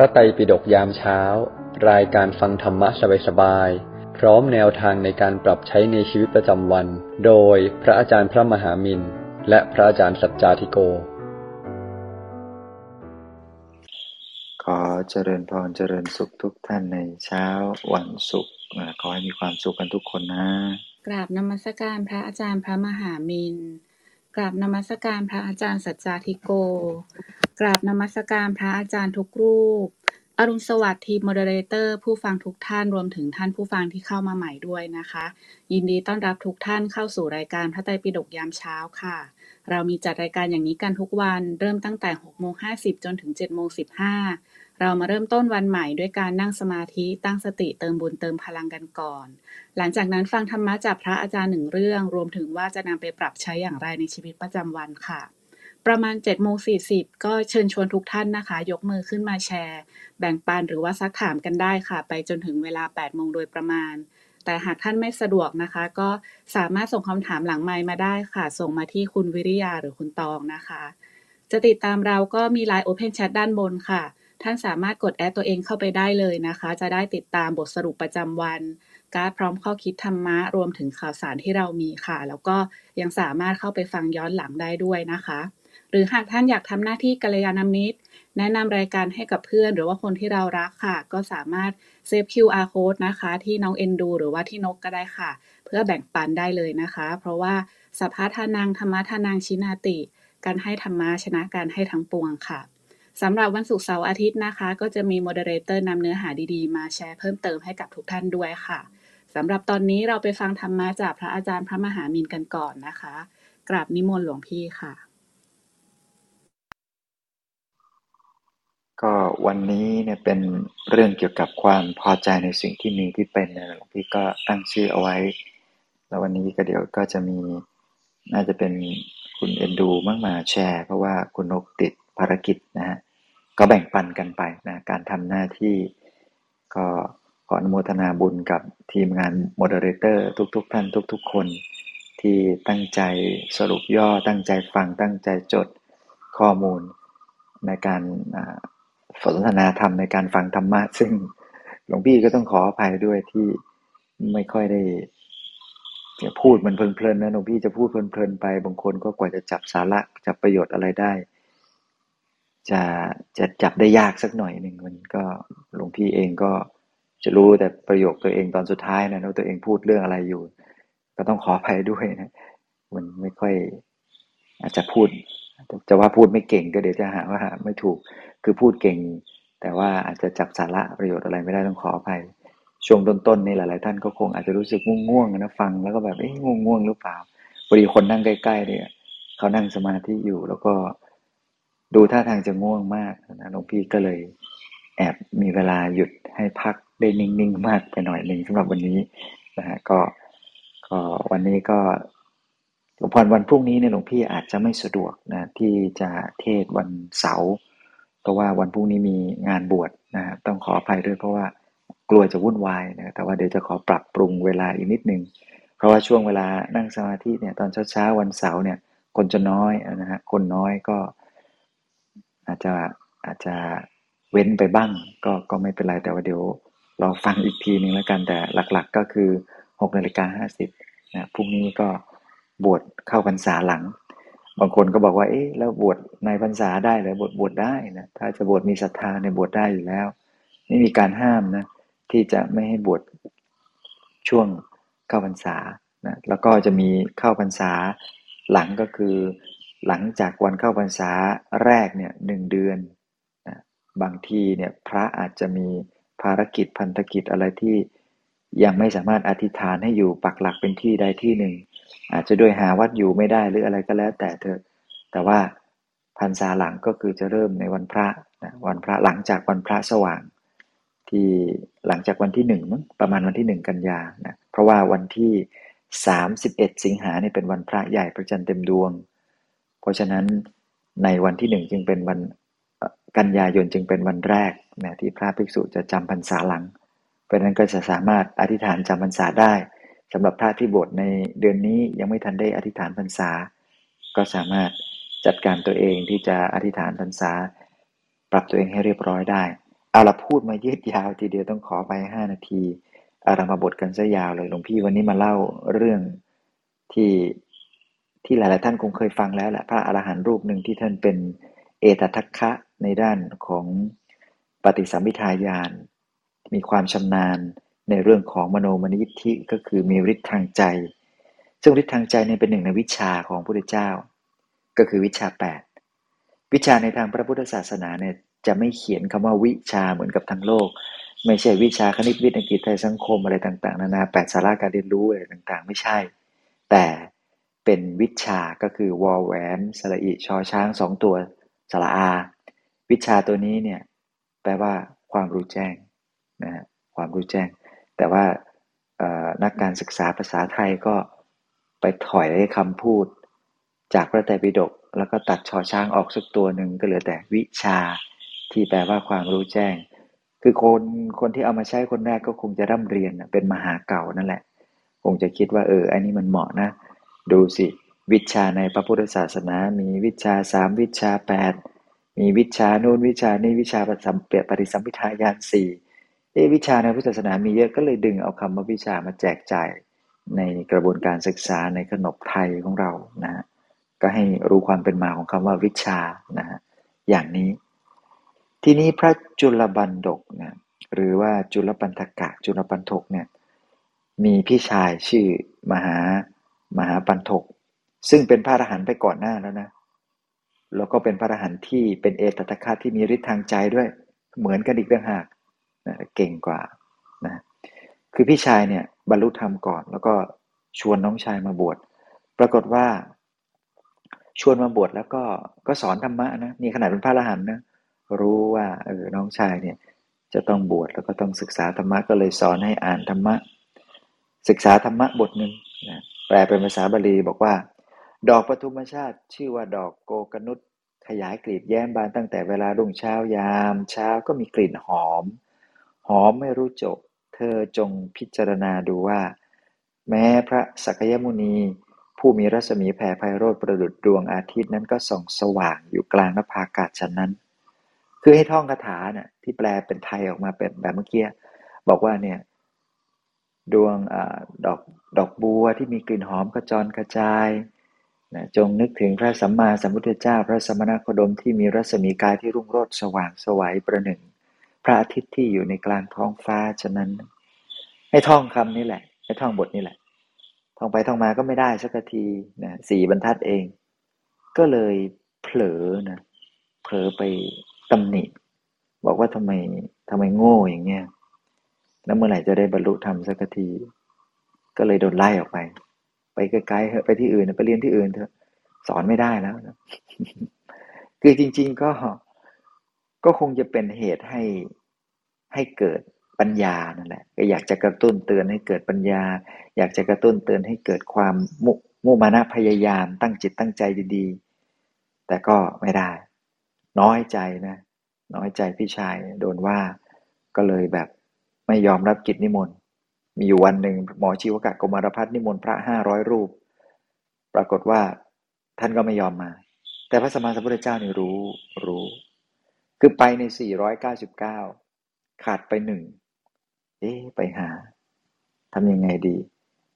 ระไตรปิฎกยามเช้า รายการฟังธรรมะสบายๆ พร้อมแนวทางในการปรับใช้ในชีวิตประจำวัน โดยพระอาจารย์พระมหามินและพระอาจารย์สัจจาธิโก ขอเจริญพรเจริญสุขทุกท่านในเช้าวันศุกร์อ่าขอให้มีความสุขกันทุกคนนะ กราบนมัสการพระอาจารย์พระมหามิน กราบนมัสการพระอาจารย์สัจจาธิโก กราบนมัสการพระอาจารย์ทุกรูป อรุณสวัสดิ์ทีม moderator ผู้ฟังทุกท่านรวมถึงท่านผู้ฟังที่เข้ามาใหม่ด้วยนะคะ ยินดีต้อนรับทุกท่านเข้าสู่รายการพระไตรปิฎกยามเช้าค่ะ เรามีจัดรายการอย่างนี้กันทุกวัน เริ่มตั้งแต่6โมง50 จนถึง7โมง15 เรามาเริ่มต้นวันใหม่ด้วยการนั่งสมาธิตั้งสติเติมบุญเติมพลังกันก่อน หลังจากนั้นฟังธรรมะจากพระอาจารย์หนึ่งเรื่อง รวมถึงว่าจะนำไปปรับใช้อย่างไรในชีวิตประจำวันค่ะ ประมาณ7โมง40ก็เชิญชวนทุกท่านนะคะ ยกมือขึ้นมาแชร์ แบ่งปันหรือว่าซักถามกันได้ค่ะ ไปจนถึงเวลา8โมงโดยประมาณ แต่หากท่านไม่สะดวกนะคะ ก็สามารถส่งคำถามหลังไมค์มาได้ค่ะ ส่งมาที่คุณวิริยาหรือคุณตองนะคะ จะติดตามเราก็มี Line Open Chat ด้านบนค่ะ ท่านสามารถกดแอดตัวเองเข้าไปได้เลยนะคะ จะได้ติดตามบทสรุปประจำวัน การดพร้อมข้อคิดธรรมะ รวมถึงข่าวสารที่เรามีค่ะ แล้วก็ยังสามารถเข้าไปฟังย้อนหลังได้ด้วยนะคะ หรือหากท่านอยากทำหน้าที่กัลยาณมิตร แนะนำรายการให้กับเพื่อน หรือว่าคนที่เรารักค่ะ ก็สามารถ save QR code นะคะ ที่น้องเอ็นดู หรือว่าที่นกก็ได้ค่ะ เพื่อแบ่งปันได้เลยนะคะ เพราะว่าสัพพะทานังธัมมะทานังชินาติ การให้ธรรมะชนะการให้ทั้งปวงค่ะ สำหรับวันศุกร์เสาร์อาทิตย์นะคะ ก็จะมี moderator นำเนื้อหาดีๆ มาแชร์เพิ่มเติมให้กับทุกท่านด้วยค่ะสำหรับตอนนี้เราไปฟังธรรมะจากพระอาจารย์พระมหามินกันก่อนนะคะ กราบนิมนต์หลวงพี่ค่ะ ก็วันนี้เนี่ยเป็นเรื่องเกี่ยวกับความพอใจในสิ่งที่มีที่เป็นนะหลวงพี่ก็ตั้งชื่อเอาไว้ แล้ววันนี้ก็เดี๋ยวก็จะมีน่าจะเป็นคุณเอ็นดูมั่งมาแชร์ เพราะว่าคุณนกติด ภารกิจนะฮะก็แบ่งปันกันไปนะการทำหน้าที่ก็ขออนุโมทนาบุญกับทีมงาน moderator ทุก ๆ ท่านทุก ๆ คนที่ตั้งใจสรุปย่อตั้งใจฟังตั้งใจจดข้อมูลในการสนทนาธรรมในการฟังธรรมะ ซึ่งหลวงพี่ก็ต้องขออภัยด้วยที่ไม่ค่อยได้จะพูดมันเพลินๆนะหลวงพี่จะพูดเพลินๆไป บางคนก็กว่าจะจับสาระจับประโยชน์อะไรได้ จะจะจับได้ยากสักหน่อยหนึ่งมันก็หลวงพี่เองก็จะรู้แต่ประโยคตัวเองตอนสุดท้ายนะว่าตัวเองพูดเรื่องอะไรอยู่ ก็ต้องขออภัยด้วยนะ มันไม่ค่อย อาจจะพูดจะว่าพูดไม่เก่งก็เดี๋ยวจะหาว่าไม่ถูกคือพูดเก่ง แต่ว่าอาจจะจับสาระประโยชน์อะไรไม่ได้ต้องขออภัย ช่วงต้นๆนี่หลายๆท่านก็คงอาจจะรู้สึกง่วงๆนะฟังแล้วก็แบบเอ๊ะง่วงๆหรือเปล่าพอดีคนนั่งใกล้ๆเนี่ยเขานั่งสมาธิอยู่แล้วก็ ดูท่าทางจะง่วงมากนะหลวงพี่ก็เลยแอบมีเวลาหยุดให้พักได้นิ่งๆมากไปหน่อยหนึ่งสำหรับวันนี้นะฮะก็ก็วันนี้ก็หลวงพ่อวันพรุ่งนี้เนี่ยหลวงพี่อาจจะไม่สะดวกนะที่จะเทศวันเสาร์เพราะว่าวันพรุ่งนี้มีงานบวชนะต้องขออภัยด้วยเพราะว่ากลัวจะวุ่นวายนะแต่ว่าเดี๋ยวจะขอปรับปรุงเวลาอีกนิดนึง เพราะว่าช่วงเวลานั่งสมาธิเนี่ยตอนเช้าๆวันเสาร์เนี่ยคนจะน้อยนะฮะคนน้อยก็ อาจจะอาจจะเว้นไปบ้าง ก็ก็ไม่เป็นไรแต่ว่าเดี๋ยวเราฟังอีกทีหนึ่งแล้วกันแต่หลักๆ ก็คือ6นาฬิกาห้าสิบนะพรุ่งนี้ก็บวชเข้าพรรษาหลัง บางคนก็บอกว่าเอ๊ะแล้วบวชในพรรษาได้หรือบวชบวชได้นะถ้าจะบวชมีศรัทธาในยบวชได้อยู่แล้ว ไม่มีการห้ามนะที่จะไม่ให้บวชช่วงเข้าพรรษานะแล้วก็จะมีเข้าพรรษาหลังก็คือ หลังจากวันเข้าพรรษาแรกเนี่ยหนึ่งเดือนนะบางทีเนี่ยพระอาจจะมีภารกิจพันธกิจอะไรที่ยังไม่สามารถอธิษฐานให้อยู่ปักหลักเป็นที่ใดที่หนึ่ง อาจจะด้วยหาวัดอยู่ไม่ได้หรืออะไรก็แล้วแต่เธอแต่ว่าพรรษาหลังก็คือจะเริ่มในวันพระนะวันพระหลังจากวันพระสว่าง ที่หลังจากวันที่หนึ่งมั้งประมาณวันที่หนึ่งกันยานะเพราะว่าวันที่สามสิบเอ็ดสิงหาเนี่ยเป็นวันพระใหญ่พระจันทร์เต็มดวง เพราะฉะนั้นในวันที่หนึ่งจึงเป็นวันกันยายนจึงเป็นวันแรกนะที่พระภิกษุจะจำพรรษาหลัง เพราะนั้นก็จะสามารถอธิษฐานจำพรรษาได้สำหรับพระที่บวชในเดือนนี้ยังไม่ทันได้อธิษฐานพรรษา ก็สามารถจัดการตัวเองที่จะอธิษฐานพรรษา ปรับตัวเองให้เรียบร้อยได้เอาละพูดมายืดยาวทีเดียวต้องขอไปห้านาทีอารามาบทกันซะยาวเลยหลวงพี่วันนี้มาเล่าเรื่องที่ ที่หลายๆท่านคงเคยฟังแล้วแหละพระอรหันต์รูปหนึ่งที่ท่านเป็นเอตทัคคะในด้านของปฏิสัมพิทายาน มีความชำนาญในเรื่องของมโนมนิธิก็คือมีฤทธิ์ทางใจ ซึ่งฤทธิ์ทางใจเนี่ยเป็นหนึ่งในวิชาของพระพุทธเจ้า ก็คือวิชาแปดวิชาในทางพระพุทธศาสนาเนี่ยจะไม่เขียนคำว่าวิชาเหมือนกับทั้งโลก ไม่ใช่วิชาคณิตวิทยาอังกฤษไทยสังคมอะไรต่าง ๆ นานาแปดสาระการเรียนรู้อะไรต่างๆ ไม่ใช่ แต่ เป็นวิชาก็คือวอลแหวนสระอิชอช้างสองตัวสระอา วิชาตัวนี้เนี่ยแปลว่าความรู้แจ้งนะความรู้แจ้ง แต่ว่านักการศึกษาภาษาไทยก็ไปถอยคำพูด จากพระไตรปิฎกแล้วก็ตัดชอช้างออกสักตัวหนึ่งก็เหลือแต่วิชาที่แปลว่าความรู้แจ้ง คือคนคนที่เอามาใช้คนแรกก็คงจะร่ำเรียนเป็นมหาเก่านั่นแหละ คงจะคิดว่าเอออันนี้มันเหมาะนะ ดูสิ วิชาในพระพุทธศาสนา มีวิชาสามวิชาแปดมีวิชาโน้นวิชานี้วิชาปฏิสัมเปียปฏิสัมพิทายานสี่เอวิชาในพุทธศาสนามีเยอะก็เลยดึงเอาคำว่าวิชามาแจกจ่ายในกระบวนการศึกษาในขนบไทยของเรานะก็ให้รู้ความเป็นมาของคำว่าวิชานะฮะอย่างนี้ ทีนี้พระจุลบันดกเนี่ยหรือว่าจุลปันธกะจุลปันทกเนี่ยมีพี่ชายชื่อมหา มหาปันทกซึ่งเป็นพระอรหันต์ไปก่อนหน้าแล้วนะ แล้วก็เป็นพระอรหันต์ที่เป็นเอตตะคะที่มีฤทธิ์ทางใจด้วย เหมือนกันอีกต่างหากนะเก่งกว่านะคือพี่ชายเนี่ยบรรลุธรรมก่อน แล้วก็ชวนน้องชายมาบวช ปรากฏว่า ชวนมาบวชแล้วก็ก็สอนธรรมะนะนี่ขนาดเป็นพระอรหันต์นะ รู้ว่าเออน้องชายเนี่ยจะต้องบวชแล้วก็ต้องศึกษาธรรมะก็เลยสอนให้อ่านธรรมะ ศึกษาธรรมะบทหนึ่งนะ แปลเป็นภาษาบาลีบอกว่า ดอกปทุมชาติ ชื่อว่าดอกโกกนุษขยายกลีบแย้มบานตั้งแต่เวลารุ่งเช้ายาม เช้าก็มีกลิ่นหอม หอมไม่รู้จบ เธอจงพิจารณาดูว่า แม้พระสักยมุนี ผู้มีรัศมีแผ่ไพโรธประดุดดวงอาทิตย์นั้นก็ส่องสว่างอยู่กลางนภาอากาศฉะนั้น คือให้ท่องคาถาเนี่ยที่แปลเป็นไทยออกมาเป็นแบบเมื่อกี้บอกว่าเนี่ย ดวงอดอกดอกบัวที่มีกลิ่นหอมกระจรกระจายนะจงนึกถึงพระสัมมาสัมพุทธเจ้า พระสมณโคดมที่มีรัศมีกายที่รุ่งโรจน์สว่างสวัยประหนึ่ง พระอาทิตย์ที่อยู่ในกลางท้องฟ้าฉะนั้น ให้ท่องคำนี้แหละให้ท่องบทนี้แหละ ท่องไปท่องมาก็ไม่ได้สักทีนะสี่บรรทัดเอง ก็เลยเผลอนะเผลอไปตำหนิบอกว่าทำไมทำไมโง่อย่างเงี้ย แล้วเมื่อไหร่จะได้บรรลุธรรมสักที ก็เลยโดนไล่ออกไป ไปไกลๆเถอะไปที่อื่นไปเรียนที่อื่นเถอะ สอนไม่ได้แล้วนะคือจริง ๆ ก็ก็คงจะเป็นเหตุให้ให้เกิดปัญญานั่นแหละก็อยากจะกระตุ้นเตือนให้เกิดปัญญา อยากจะกระตุ้นเตือนให้เกิดความมุมุมานะพยายามตั้งจิตตั้งใจดีๆ แต่ก็ไม่ได้ น้อยใจนะ น้อยใจพี่ชายโดนว่าก็เลยแบบ ไม่ยอมรับกิจนิมนต์ มีอยู่วันหนึ่งหมอชีวกะกมารพัฒนิมนต์พระห้าร้อยรูป ปรากฏว่าท่านก็ไม่ยอมมา แต่พระสมมาสัมพุทธเจ้านี่รู้รู้ คือไปในสี่ร้อยเก้าสิบเก้าขาดไปหนึ่ง เอ๊ไปหาทำยังไงดี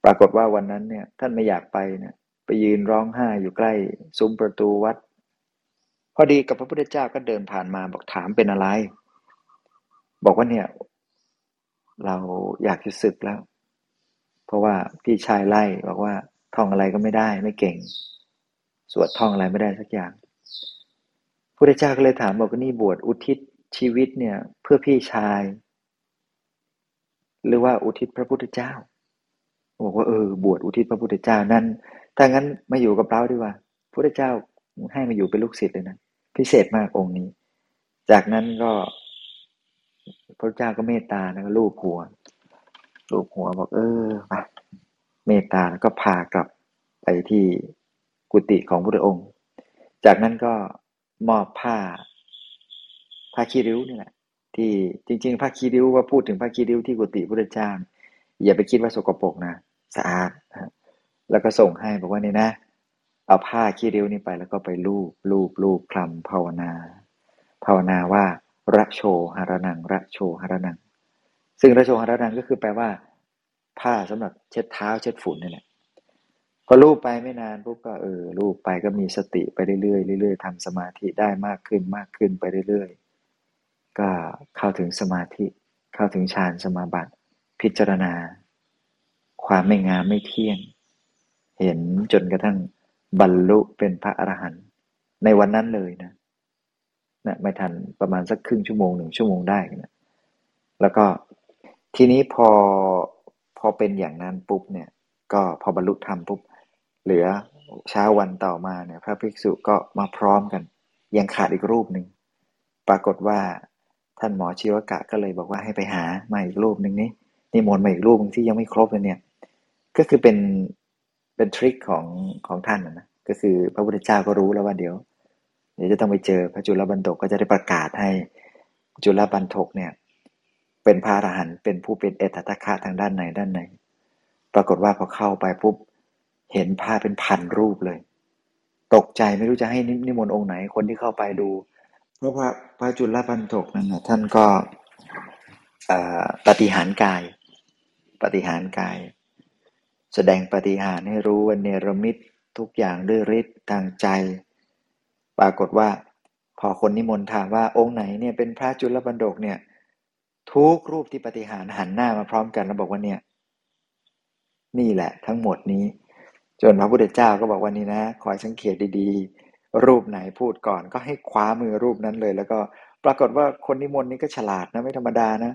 ปรากฏว่าวันนั้นเนี่ยท่านไม่อยากไปเนี่ยไปยืนร้องไห้อยู่ใกล้ ซุ้มประตูวัด พอดีกับพระพุทธเจ้าก็เดินผ่านมาบอกถามเป็นอะไร บอกว่าเนี่ย เราอยากจะศึกแล้ว เพราะว่าพี่ชายไล่บอกว่าท่องอะไรก็ไม่ได้ไม่เก่ง สวดท่องอะไรไม่ได้สักอย่างพระพุทธเจ้าก็เลยถามบอกว่านี่บวชอุทิศชีวิตเนี่ย เพื่อพี่ชาย หรือว่าอุทิศพระพุทธเจ้าบอกว่าเออบวชอุทิศพระพุทธเจ้านั้นถ้างั้นมาอยู่กับเราดีกว่าพระพุทธเจ้าให้มาอยู่เป็นลูกศิษย์เลยนะพิเศษมากองค์นี้ จากนั้นก็ พระเจ้าก็เมตตาแล้วก็ลูบหัวลูบหัวบอกเออมาเมตตาแล้วก็พากลับไปที่กุฏิของพระองค์ จากนั้นก็มอบผ้าผ้าคีริ้วนี่แหละที่จริง ๆผ้าคีริ้วว่าพูดถึงผ้าคีริ้วที่กุฏิพระเจ้าอย่าไปคิดว่าสกปรกนะสะอาดแล้วก็ส่งให้บอกว่านี่นะเอาผ้าขี้ริ้วนี่ไปแล้วก็ไปลูบลูบลูบคลำภาวนา ภาวนาว่า ระโชหารนังระโชหารนัง ซึ่งระโชหารนังก็คือแปลว่า ผ้าสำหรับเช็ดเท้าเช็ดฝุ่นนี่แหละพอลูบไปไม่นานปุ๊บก็เออลูบไปก็มีสติไปเรื่อยๆเรื่อยๆทำสมาธิได้มากขึ้นมากขึ้นไปเรื่อยๆก็เข้าถึงสมาธิ เข้าถึงฌานสมาบัติ พิจารณา ความไม่งามไม่เที่ยง เห็นจนกระทั่งบรรลุเป็นพระอรหันต์ในวันนั้นเลยนะ นะไม่ทันประมาณสักครึ่งชั่วโมงหนึ่งชั่วโมงได้นะแล้วก็ทีนี้พอพอเป็นอย่างนั้นปุ๊บเนี่ย ก็พอบรรลุธรรมปุ๊บเหลือเช้าวันต่อมาเนี่ย พระภิกษุก็มาพร้อมกัน ยังขาดอีกรูปหนึ่งปรากฏว่าท่านหมอชีวกะก็เลยบอกว่าให้ไปหามาอีกรูปหนึ่งนี้นิมนต์มาอีกรูปที่ยังไม่ครบเลยเนี่ย ก็คือเป็นเป็นทริคของของท่านนะก็คือพระพุทธเจ้าก็รู้แล้วว่าเดี๋ยว เดี๋ยวจะต้องไปเจอพระจุลบันทกก็จะได้ประกาศให้จุลบันทกเนี่ยเป็นพระอรหันต์เป็นผู้เป็นเอตตะคะทางด้านไหนด้านไหน ปรากฏว่าพอเข้าไปปุ๊บเห็นพระเป็นพันรูปเลย ตกใจไม่รู้จะให้นิมนต์องค์ไหนคนที่เข้าไปดู เพราะพระพระจุลบันทกนั่นนะท่านก็ปฏิหารกาย ปฏิหารกาย แสดงปฏิหารให้รู้ว่าเนรมิตทุกอย่างด้วยฤทธิ์ทางใจ ปรากฏว่า พอคนนิมนต์ถามว่าองค์ไหนเนี่ยเป็นพระจุลบันดกเนี่ยทุกรูปที่ปฏิหารหันหน้ามาพร้อมกันแล้วบอกว่าเนี่ย นี่แหละทั้งหมดนี้ จนพระพุทธเจ้าก็บอกว่านี่นะคอยสังเกตดีๆ รูปไหนพูดก่อน ก็ให้คว้ามือรูปนั้นเลย แล้วก็ปรากฏว่าคนนิมนต์นี่ก็ฉลาดนะไม่ธรรมดานะ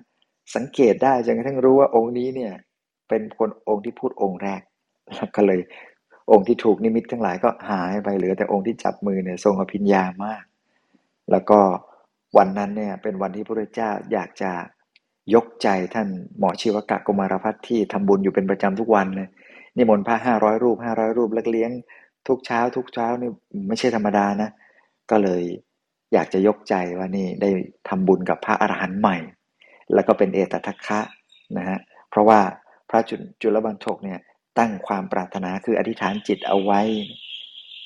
สังเกตได้จนกระทั่งรู้ว่าองค์นี้เนี่ย เป็นคนองค์ที่พูดองค์แรกแล้วก็เลย องค์ที่ถูกนิมิตทั้งหลายก็หายไปเหลือแต่องค์ที่จับมือเนี่ยทรงอภิญญามาก แล้วก็วันนั้นเนี่ยเป็นวันที่พระเจ้าอยากจะยกใจท่านหมอชีวกะกุมารพัฒน์ที่ทำบุญอยู่เป็นประจำทุกวันเลยนิมนต์พระห้าร้อยรูปห้าร้อยรูปเลี้ยง ทุกเช้า ทุกเช้านี่ไม่ใช่ธรรมดานะ ก็เลยอยากจะยกใจว่านี่ได้ทำบุญกับพระอรหันต์ใหม่ แล้วก็เป็นเอตทัคคะนะฮะเพราะว่าพระจุลบันทกเนี่ย ตั้งความปรารถนาคืออธิษฐานจิตเอาไว้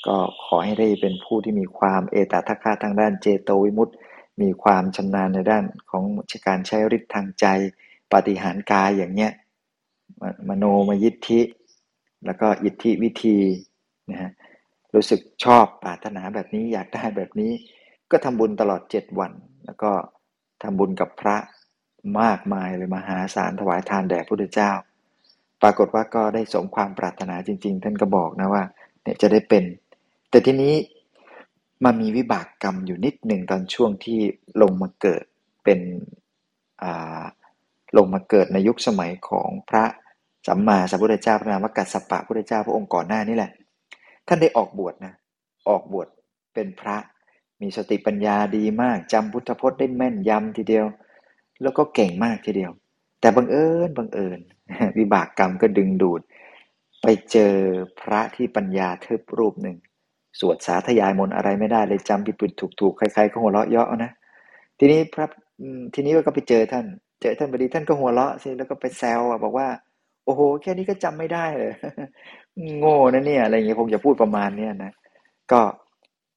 ก็ขอให้ได้เป็นผู้ที่มีความเอตทัคคะทางด้านเจโตวิมุตติ มีความชำนาญในด้านของการใช้ฤทธิ์ทางใจปฏิหารกายอย่างเนี้ยมโนมยิทธิ แล้วก็อิทธิวิธีนะฮะรู้สึกชอบปรารถนาแบบนี้อยากได้แบบนี้ ก็ทำบุญตลอดเจ็ดวัน แล้วก็ทำบุญกับพระมากมายเลยมหาศาลถวายทานแด่พระพุทธเจ้า ปรากฏว่าก็ได้สมความปรารถนาจริง ๆ ท่านก็บอกนะว่าเนี่ยจะได้เป็น แต่ทีนี้มันมีวิบากกรรมอยู่นิดหนึ่งตอนช่วงที่ลงมาเกิดเป็นลงมาเกิดในยุคสมัยของพระสัมมาสัมพุทธเจ้าพระนามกัสสปะพุทธเจ้าพระองค์ก่อนหน้านี่แหละ ท่านได้ออกบวชนะ ออกบวชเป็นพระมีสติปัญญาดีมากจำพุทธพจน์ได้แม่นยำทีเดียว แล้วก็เก่งมากทีเดียว แต่บังเอิญบังเอิญวิบากกรรมก็ดึงดูด ไปเจอพระที่ปัญญาทึบรูปหนึ่ง สวดสาธยายมนอะไรไม่ได้เลยจำผิดผิดถูกถูกใครๆก็หัวเราะเยาะนะ ทีนี้พระทีนี้ก็ไปเจอท่าน เจอท่านพอดีท่านก็หัวเราะสิแล้วก็ไปแซวบอกว่า โอ้โห แค่นี้ก็จำไม่ได้เลยโง่นะเนี่ยอะไรอย่างเงี้ยคงจะพูดประมาณเนี้ยนะก็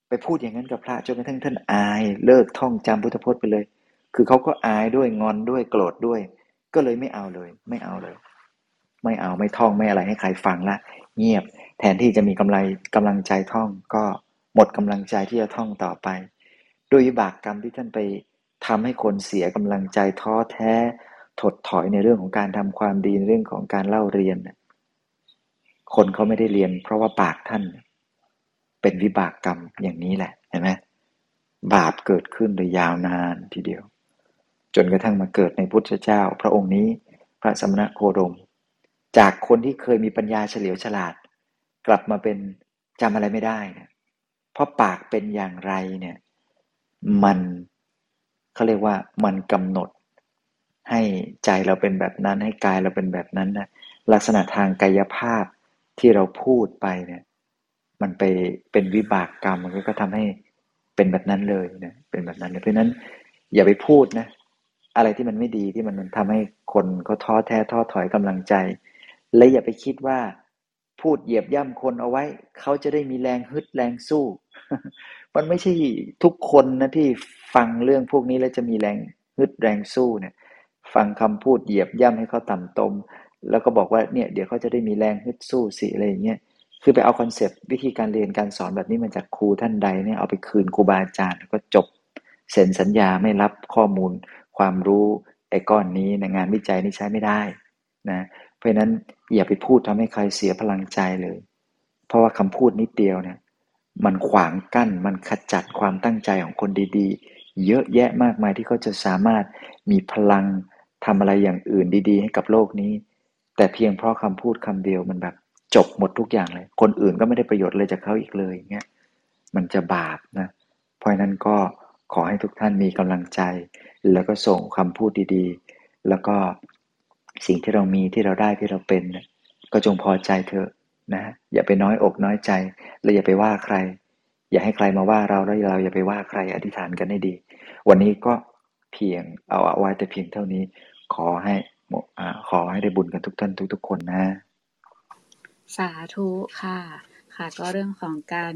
ไปพูดอย่างนั้นกับพระจนกระทั่งท่านอาย เลิกท่องจำพุทธพจน์ไปเลย คือเขาก็อายด้วยงอนด้วยโกรธด้วย ก็เลยไม่เอาเลย ไม่เอาเลย ไม่เอาไม่ท่องไม่อะไรให้ใครฟังละเงียบแทนที่จะมีกำไรกำลังใจท่องก็หมดกำลังใจที่จะท่องต่อไป ด้วยบากกรรมที่ท่านไปทำให้คนเสียกำลังใจท้อแท้ ถดถอยในเรื่องของการทำความดีในเรื่องของการเล่าเรียน คนเขาไม่ได้เรียน เพราะว่าปากท่าน เป็นวิบากกรรมอย่างนี้แหละเห็นไหมบาปเกิดขึ้นโดยยาวนานทีเดียว จนกระทั่งมาเกิดในพุทธเจ้า พระองค์นี้พระสมณโคดม จากคนที่เคยมีปัญญาเฉลียวฉลาด กลับมาเป็นจำอะไรไม่ได้เนี่ยเพราะปากเป็นอย่างไรเนี่ยมันเขาเรียกว่ามันกำหนด ให้ใจเราเป็นแบบนั้นให้กายเราเป็นแบบนั้นนะลักษณะทางกายภาพที่เราพูดไปเนี่ยมันไปเป็นวิบากกรรมมันก็ทำให้เป็นแบบนั้นเลยนะเป็นแบบนั้นเลยเพราะนั้นอย่าไปพูดนะ อะไรที่มันไม่ดีที่มันทำให้คนเขาท้อแท้ท้อถอยกำลังใจ และอย่าไปคิดว่า พูดเหยียบย่ำคนเอาไว้ เขาจะได้มีแรงฮึดแรงสู้ มันไม่ใช่ทุกคนนะที่ฟังเรื่องพวกนี้แล้วจะมีแรงฮึดแรงสู้เนี่ย ฟังคำพูดเหยียบย่ำให้เขาต่ำตม แล้วก็บอกว่าเนี่ยเดี๋ยวเขาจะได้มีแรงฮึดสู้สิอะไรอย่างเงี้ยคือไปเอาคอนเซปต์วิธีการเรียนการสอนแบบนี้มาจากครูท่านใดเนี่ยเอาไปคืนครูบาอาจารย์แล้วก็จบเซ็นสัญญาไม่รับข้อมูล ความรู้ไอ้ก้อนนี้ในงานวิจัยนี่ใช้ไม่ได้นะเพราะนั้นอย่าไปพูดทำให้ใครเสียพลังใจเลย เพราะว่าคำพูดนิดเดียวเนี่ยมันขวางกั้นมันขจัดความตั้งใจของคนดีๆ เยอะแยะมากมายที่เขาจะสามารถมีพลังทำอะไรอย่างอื่นดี ๆ ให้กับโลกนี้ แต่เพียงเพราะคำพูดคำเดียวมันแบบจบหมดทุกอย่างเลย คนอื่นก็ไม่ได้ประโยชน์เลยจากเขาอีกเลยเงี้ยมันจะบาปนะเพราะนั้นก็ขอให้ทุกท่านมีกำลังใจ แล้วก็ส่งคำพูดดีๆ แล้วก็สิ่งที่เรามีที่เราได้ที่เราเป็น ก็จงพอใจเถอะนะอย่าไปน้อยอกน้อยใจ และอย่าไปว่าใคร อย่าให้ใครมาว่าเราแล้วเราอย่าไปว่าใครอธิษฐานกันให้ดี วันนี้ก็เพียงเอาเอาไว้แต่เพียงเท่านี้ ขอให้ขอให้ได้บุญกันทุกท่านทุก ๆ คนนะ สาธุค่ะ ค่ะก็เรื่องของการ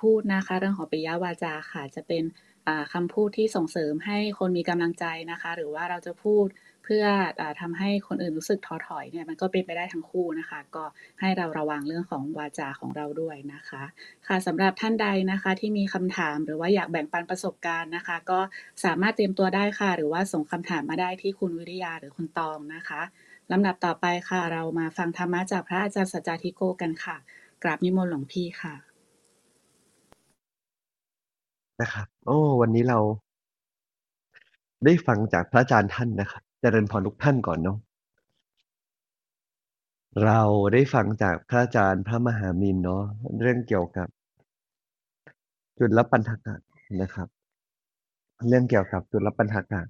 พูดนะคะ เรื่องของปิยวาจาค่ะจะเป็น คำพูดที่ส่งเสริมให้คนมีกำลังใจนะคะ หรือว่าเราจะพูดเพื่ออทำให้คนอื่นรู้สึกท้อถอยเนี่ยมันก็เป็นไปได้ทั้งคู่นะคะ ก็ให้เราระวังเรื่องของวาจาของเราด้วยนะคะ ค่ะสำหรับท่านใดนะคะที่มีคำถามหรือว่าอยากแบ่งปันประสบการณ์นะคะ ก็สามารถเตรียมตัวได้ค่ะ หรือว่าส่งคำถามมาได้ที่คุณวิริยาหรือคุณตองนะคะลำดับต่อไปค่ะ เรามาฟังธรรมะจากพระอาจารย์สัจจาธิโกกันค่ะ กราบนิมนต์หลวงพี่ค่ะ นะครับ โอ้ วันนี้เรา ได้ฟังจากพระอาจารย์ท่านนะครับ เจริญพรทุกท่านก่อนเนาะ เราได้ฟังจากพระอาจารย์พระมหามินเนาะเรื่องเกี่ยวกับ จุดรับปัญหากะนะครับ เรื่องเกี่ยวกับจุดรับปัญหากะ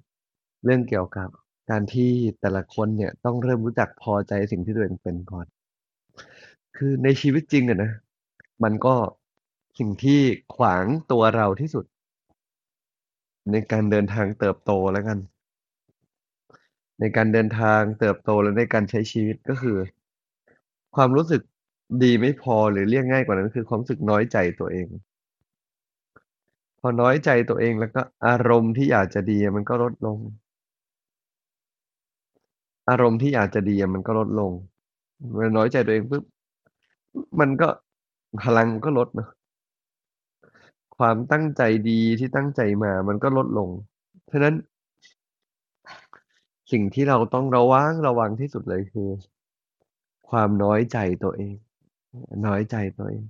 เรื่องเกี่ยวกับการที่แต่ละคนเนี่ยต้องเริ่มรู้จักพอใจสิ่งที่ตัวเองเป็นก่อน คือในชีวิตจริงอะนะ มันก็ สิ่งที่ขวางตัวเราที่สุด ในการเดินทางเติบโตแล้วกัน ในการเดินทางเติบโตและในการใช้ชีวิตก็คือ ความรู้สึกดีไม่พอหรือเรียกง่ายกว่านั้นคือความรู้สึกน้อยใจตัวเอง พอน้อยใจตัวเองแล้วก็อารมณ์ที่อยากจะดีมันก็ลดลง อารมณ์ที่อยากจะดีมันก็ลดลงเมื่อน้อยใจตัวเองปุ๊บมันก็พลังก็ลดเนาะ ความตั้งใจดีที่ตั้งใจมามันก็ลดลง ฉะนั้น สิ่งที่เราต้องระวังระวังที่สุดเลยคือ ความน้อยใจตัวเอง น้อยใจตัวเอง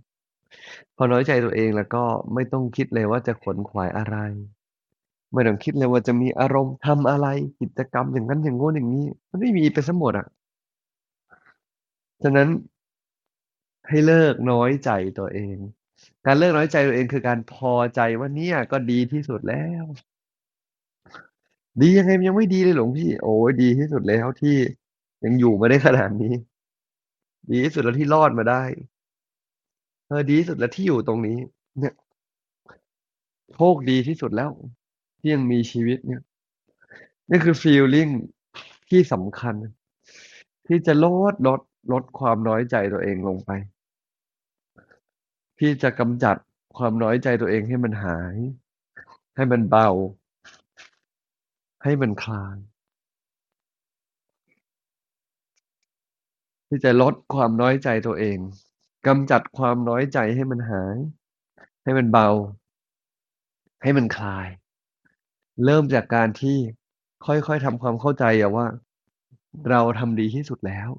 พอน้อยใจตัวเองแล้วก็ไม่ต้องคิดเลยว่าจะขนขวายอะไร ไม่ต้องคิดเลยว่าจะมีอารมณ์ทำอะไรกิจกรรมอย่างนั้นอย่างโน้นอย่างนี้ มันไม่มีไปซะหมดอะ ฉะนั้นให้เลิกน้อยใจตัวเอง การเลิกน้อยใจตัวเองคือการพอใจว่าเนี่ยก็ดีที่สุดแล้ว ดียังไงยังไม่ดีเลยหลวงพี่ โอ้ยดีที่สุดแล้วที่ยังอยู่มาได้ขนาดนี้ ดีที่สุดแล้วที่รอดมาได้เออดีที่สุดแล้วที่อยู่ตรงนี้ เนี่ยโชคดีที่สุดแล้ว ที่ยังมีชีวิตเนี่ยนี่คือฟีลลิ่งที่สำคัญ ที่จะลดลดลดความน้อยใจตัวเองลงไป ที่จะกำจัดความน้อยใจตัวเองให้มันหาย ให้มันเบา ให้มันคลาย ที่จะลดความน้อยใจตัวเองกำจัดความน้อยใจให้มันหาย ให้มันเบา ให้มันคลาย เริ่มจากการที่ค่อยๆทำความเข้าใจอะว่า เราทำดีที่สุดแล้ว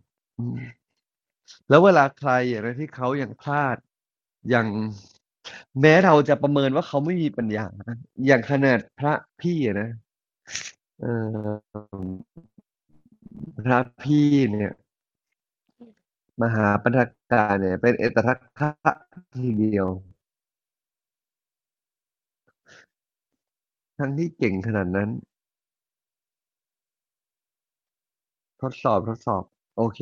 แล้วเวลาใครอะไรที่เขายังพลาด อย่างแม้เราจะประเมินว่าเขาไม่มีปัญญา อย่างขนาดพระพี่นะเออพระพี่เนี่ย มหาปัญญาเนี่ย เป็นเอตทัคคะทีเดียว ทั้งที่เก่งขนาดนั้น ทดสอบทดสอบ โอเค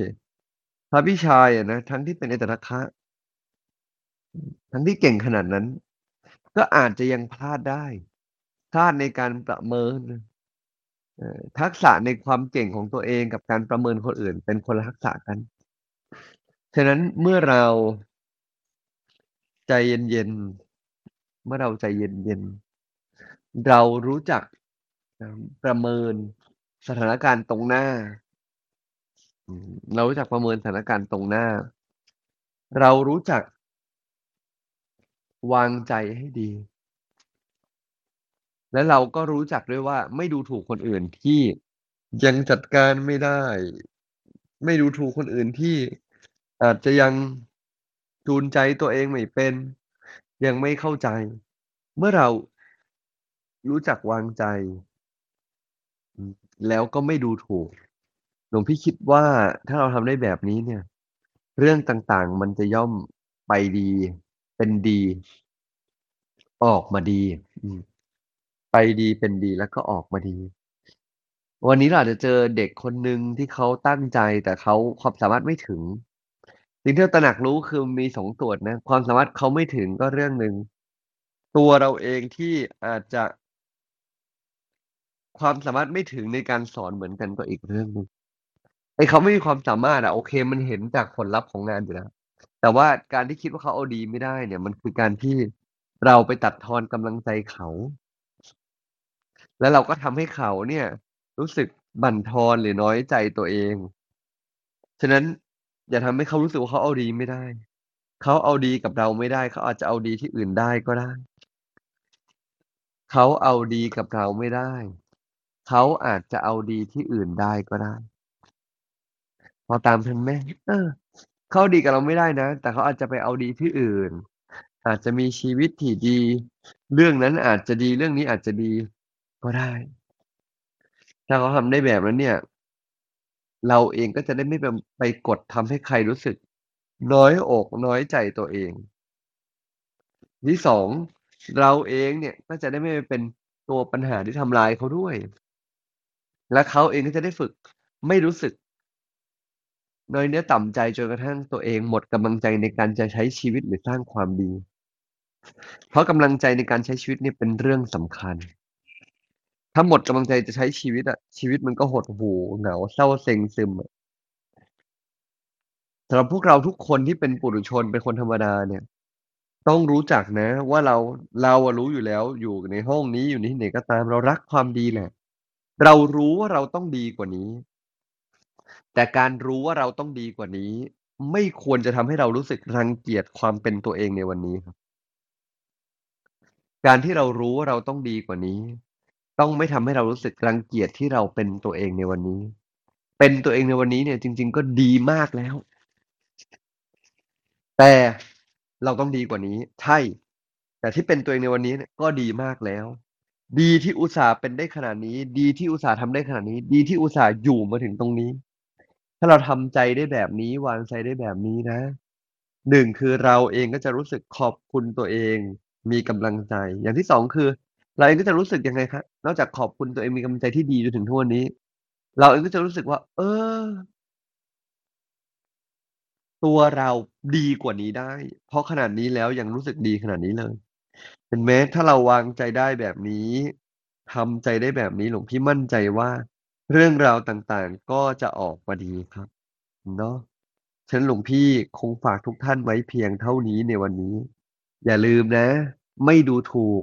พระพี่ชายอะนะทั้งที่เป็นเอตทัคคะ ทั้งที่เก่งขนาดนั้น ก็อาจจะยังพลาดได้ พลาดในการประเมินทักษะในความเก่งของตัวเองกับการประเมินคนอื่น เป็นคนละทักษะกัน ฉะนั้นเมื่อเราใจเย็นๆ เมื่อเราใจเย็นๆ เรารู้จักประเมินสถานการณ์ตรงหน้า เรารู้จักประเมินสถานการณ์ตรงหน้า เรารู้จัก วางใจให้ดี และเราก็รู้จักด้วยว่า ไม่ดูถูกคนอื่นที่ยังจัดการไม่ได้ ไม่ดูถูกคนอื่นที่อาจจะยังจูนใจตัวเองไม่เป็น ยังไม่เข้าใจ เมื่อเรารู้จักวางใจ แล้วก็ไม่ดูถูกหลวงพี่คิดว่าถ้าเราทำได้แบบนี้เนี่ย เรื่องต่างๆมันจะย่อมไปดี เป็นดี ออกมาดีไปดีเป็นดีแล้วก็ออกมาดี วันนี้เราอาจจะเจอเด็กคนหนึ่งที่เขาตั้งใจ แต่เขาความสามารถไม่ถึงสิ่งที่เราตระหนักรู้คือมีสองส่วนนะ ความสามารถเขาไม่ถึงก็เรื่องหนึ่งตัวเราเองที่อาจจะความสามารถไม่ถึงในการสอนเหมือนกันก็อีกเรื่องหนึ่งไอ้เขาไม่มีความสามารถอะโอเค มันเห็นจากผลลัพธ์ของงานอยู่แล้ว แต่ว่าการที่คิดว่าเขาเอาดีไม่ได้เนี่ย มันคือการที่เราไปตัดทอนกำลังใจเขา แล้วเราก็ทำให้เขาเนี่ย รู้สึกบั่นทอนหรือน้อยใจตัวเอง ฉะนั้นอย่าทำให้เขารู้สึกว่าเขาเอาดีไม่ได้ เขาเอาดีกับเราไม่ได้เขาอาจจะเอาดีที่อื่นได้ก็ได้ เขาเอาดีกับเราไม่ได้ เขาอาจจะเอาดีที่อื่นได้ก็ได้ พอตามทันไหมเออ เขาดีกับเราไม่ได้นะ แต่เขาอาจจะไปเอาดีที่อื่น อาจจะมีชีวิตที่ดี เรื่องนั้นอาจจะดีเรื่องนี้อาจจะดีก็ได้ ถ้าเขาทำได้แบบนั้นเนี่ย เราเองก็จะได้ไม่ไปไปกดทำให้ใครรู้สึก น้อยอกน้อยใจตัวเอง ที่สองเราเองเนี่ยก็จะได้ไม่ไปเป็นตัวปัญหาที่ทำลายเขาด้วย และเขาเองก็จะได้ฝึกไม่รู้สึก น้อยเนื้อต่ำใจจนกระทั่งตัวเองหมดกำลังใจในการจะใช้ชีวิตหรือสร้างความดี เพราะกำลังใจในการใช้ชีวิตเนี่ยเป็นเรื่องสำคัญ ถ้าหมดกำลังใจจะใช้ชีวิตอะชีวิตมันก็หดหู่เหงาเศร้าเซ็งซึมอะสำหรับพวกเราทุกคนที่เป็นปุถุชนเป็นคนธรรมดาเนี่ย ต้องรู้จักนะ ว่าเราเราอะรู้อยู่แล้วอยู่ในห้องนี้อยู่ที่ไหนก็ตามเรารักความดีแหละ เรารู้ว่าเราต้องดีกว่านี้ แต่การรู้ว่าเราต้องดีกว่านี้ ไม่ควรจะทำให้เรารู้สึกรังเกียจความเป็นตัวเองในวันนี้ครับ การที่เรารู้ว่าเราต้องดีกว่านี้ ต้องไม่ทำให้เรารู้สึกรังเกียจที่เราเป็นตัวเองในวันนี้ เป็นตัวเองในวันนี้เนี่ย จริง ๆ ก็ดีมากแล้ว แต่เราต้องดีกว่านี้ ใช่ แต่ที่เป็นตัวเองในวันนี้เนี่ยก็ดีมากแล้ว ดีที่อุตส่าห์เป็นได้ขนาดนี้ ดีที่อุตส่าห์ทำได้ขนาดนี้ ดีที่อุตส่าห์อยู่มาถึงตรงนี้ ถ้าเราทำใจได้แบบนี้ วางใจได้แบบนี้นะหนึ่งคือเราเองก็จะรู้สึกขอบคุณตัวเอง มีกำลังใจ อย่างที่สองคือ เราเองก็จะรู้สึกยังไงครับนอกจากขอบคุณตัวเองมีกำลังใจที่ดีจนถึงทุกวันนี้ เราเองก็จะรู้สึกว่า เออ ตัวเราดีกว่านี้ได้ เพราะขนาดนี้แล้วยังรู้สึกดีขนาดนี้เลยเห็นไหมถ้าเราวางใจได้แบบนี้ทำใจได้แบบนี้หลวงพี่มั่นใจว่า เรื่องราวต่างๆ ก็จะออกมาดีครับ เนาะฉันหลวงพี่คงฝากทุกท่านไว้เพียงเท่านี้ในวันนี้ อย่าลืมนะ ไม่ดูถูก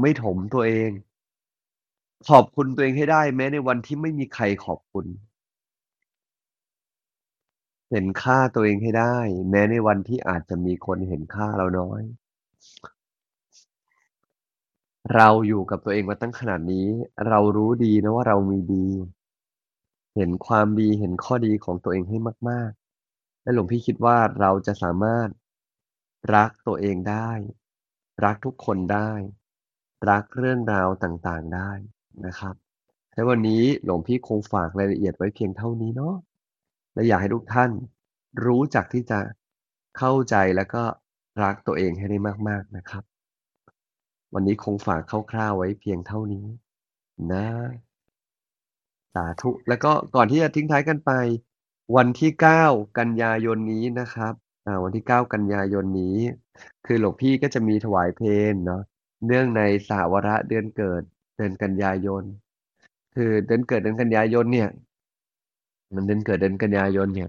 ไม่ถมตัวเอง ขอบคุณตัวเองให้ได้แม้ในวันที่ไม่มีใครขอบคุณ เห็นค่าตัวเองให้ได้ แม้ในวันที่อาจจะมีคนเห็นค่าเราน้อย เราอยู่กับตัวเองมาตั้งขนาดนี้ เรารู้ดีนะว่าเรามีดี เห็นความดี เห็นข้อดีของตัวเองให้มาก ๆ และหลวงพี่คิดว่าเราจะสามารถรักตัวเองได้ รักทุกคนได้ รักเรื่องราวต่างๆได้นะครับและวันนี้หลวงพี่คงฝากรายละเอียดไว้เพียงเท่านี้เนาะและอยากให้ทุกท่านรู้จักที่จะเข้าใจแล้วก็รักตัวเองให้ได้มากๆนะครับ วันนี้คงฝากคร่าวๆไว้เพียงเท่านี้นะ สาธุ แล้วก็ก่อนที่จะทิ้งท้ายกันไป วันที่9กันยายนนี้นะครับอ่าวันที่9กันยายนนี้ คือหลวงพี่ก็จะมีถวายเพลงเนาะเนื่องในสหวระเดือนเกิดเดือนกันยายน คือเดือนเกิดเดือนกันยายนเนี่ย มันเดือนเกิดเดือนกันยายนเนี่ย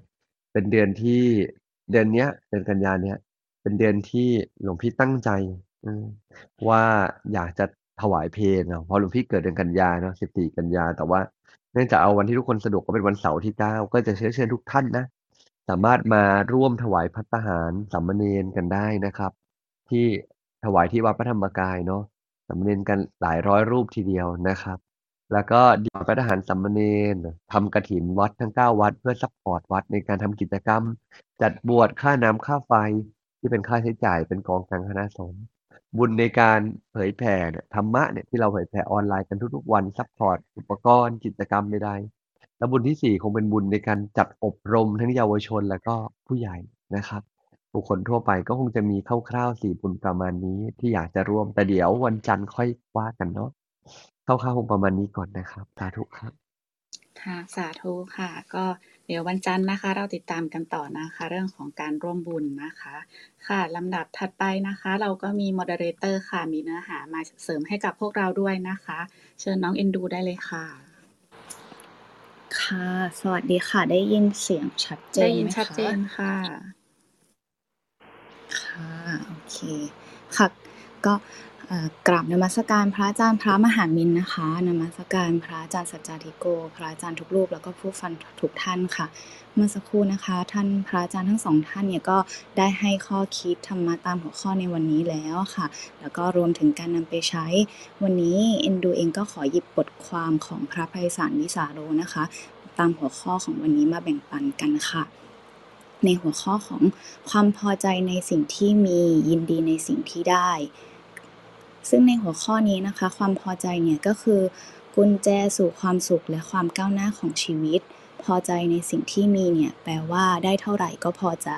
เป็นเดือนที่เดือนเนี้ย เดือนกันยาเนี่ยเป็นเดือนที่หลวงพี่ตั้งใจว่าอยากจะถวายเพลงเนาะเพราะหลวงพี่เกิดเดือนกันยาเนาะ14กันยา แต่ว่า เนื่องจากเอาวันที่ทุกคนสะดวกก็เป็นวันเสาร์ที่ 9 ก็จะเชิญเชิญทุกท่านนะ สามารถมาร่วมถวายพัฒหารสามเณรกันได้นะครับ ที่ถวายที่วัดพระธรรมกายเนาะสามเณรกันหลายร้อยรูปทีเดียวนะครับ แล้วก็ดีพระทหารสามเณรทำกระถินวัดทั้ง 9 วัด เพื่อ support วัดในการทำกิจกรรม จัดบวชค่าน้ำค่าไฟที่เป็นค่าใช้จ่ายเป็นกองกลางคณะสงฆ์ บุญในการเผยแผ่เนี่ยธรรมะเนี่ยที่เราเผยแผ่ออนไลน์กันทุกๆวัน support อุปกรณ์กิจกรรมใดๆแล้วบุญที่สี่คงเป็นบุญในการจัดอบรมทั้งเยาวชนแล้วก็ผู้ใหญ่นะครับบุคคลทั่วไปก็คงจะมีคร่าวๆสี่บุญประมาณนี้ที่อยากจะร่วมแต่เดี๋ยววันจันทร์ค่อยว่ากันเนาะคร่าวๆคงประมาณนี้ก่อนนะครับสาธุครับค่ะสาธุค่ะ ก็ เดี๋ยววันจันทร์นะคะ เราติดตามกันต่อนะคะ เรื่องของการร่วมบุญนะคะ ค่ะลำดับถัดไปนะคะ เราก็มี moderator ค่ะ มีเนื้อหามาเสริมให้กับพวกเราด้วยนะคะ เชิญน้องเอ็นดูได้เลยค่ะ ค่ะ สวัสดีค่ะ ได้ยินเสียงชัดเจได้นยินไหมชัดเจคะนค่ะ ค่ะ โอเค ค่ะ ก็เอ่อ กราบนมัสการพระอาจารย์พระมหามินนะคะ นมัสการพระอาจารย์สัจจาธิโก พระอาจารย์ทุกรูปแล้วก็ผู้ฟังทุกท่านค่ะ เมื่อสักครู่นะคะ ท่านพระอาจารย์ทั้งสองท่านเนี่ยก็ได้ให้ข้อคิดธรรมะตามหัวข้อในวันนี้แล้วค่ะ แล้วก็รวมถึงการนำไปใช้ วันนี้เอ็นดูเองก็ขอหยิบบทความของพระไพศาลวิสาโรนะคะ ตามหัวข้อของวันนี้มาแบ่งปันกันค่ะในหัวข้อของความพอใจในสิ่งที่มียินดีในสิ่งที่ได้ ซึ่งในหัวข้อนี้นะคะ ความพอใจเนี่ยก็คือกุญแจสู่ความสุขและความก้าวหน้าของชีวิต พอใจในสิ่งที่มีเนี่ยแปลว่าได้เท่าไหร่ก็พอใจ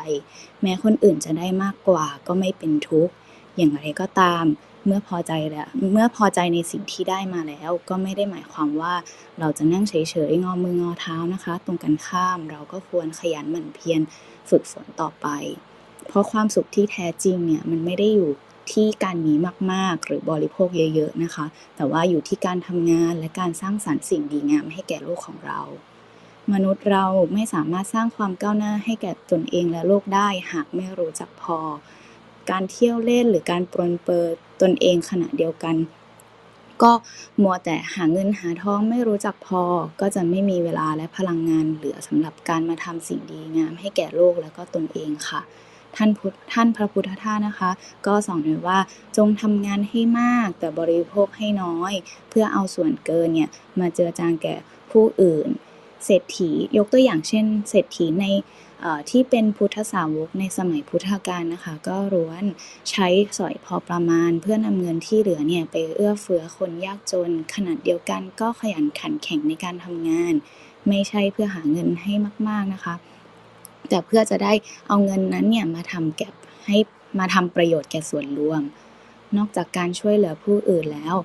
แม้คนอื่นจะได้มากกว่าก็ไม่เป็นทุกข์อย่างไรก็ตาม เมื่อพอใจแล้วเมื่อพอใจในสิ่งที่ได้มาแล้ว ก็ไม่ได้หมายความว่าเราจะนั่งเฉยๆงอมืองอเท้านะคะ ตรงกันข้ามเราก็ควรขยันหมั่นเพียรฝึกฝนต่อไป เพราะความสุขที่แท้จริงเนี่ยมันไม่ได้อยู่ ที่การมีมาก ๆ หรือบริโภคเยอะ ๆ นะคะ แต่ว่าอยู่ที่การทำงานและการสร้างสรรค์สิ่งดีงามให้แก่โลกของเรา มนุษย์เราไม่สามารถสร้างความก้าวหน้าให้แก่ตนเองและโลกได้ หากไม่รู้จักพอ การเที่ยวเล่นหรือการปรนเปรอตนเองขณะเดียวกัน ก็มัวแต่หาเงินหาทองไม่รู้จักพอ ก็จะไม่มีเวลาและพลังงานเหลือสำหรับการมาทำสิ่งดีงามให้แก่โลกและก็ตนเองค่ะ ท่านพุทธท่านพระพุทธทาสนะคะ ก็สอนไว้ว่าจงทำงานให้มากแต่บริโภคให้น้อย เพื่อเอาส่วนเกินเนี่ยมาเจือจางแก่ผู้อื่น เศรษฐียกตัวอย่างเช่น เศรษฐีในที่เป็นพุทธสาวกในสมัยพุทธกาลนะคะ ก็ล้วนใช้สอยพอประมาณ เพื่อนำเงินที่เหลือเนี่ยไปเอื้อเฟื้อคนยากจน ขนาดเดียวกันก็ขยันขันแข็งในการทำงาน ไม่ใช่เพื่อหาเงินให้มาก ๆนะคะ แต่เพื่อจะได้เอาเงินนั้นเนี่ยมาทำแก่ให้มาทำประโยชน์แก่ส่วนรวม นอกจากการช่วยเหลือผู้อื่นแล้ว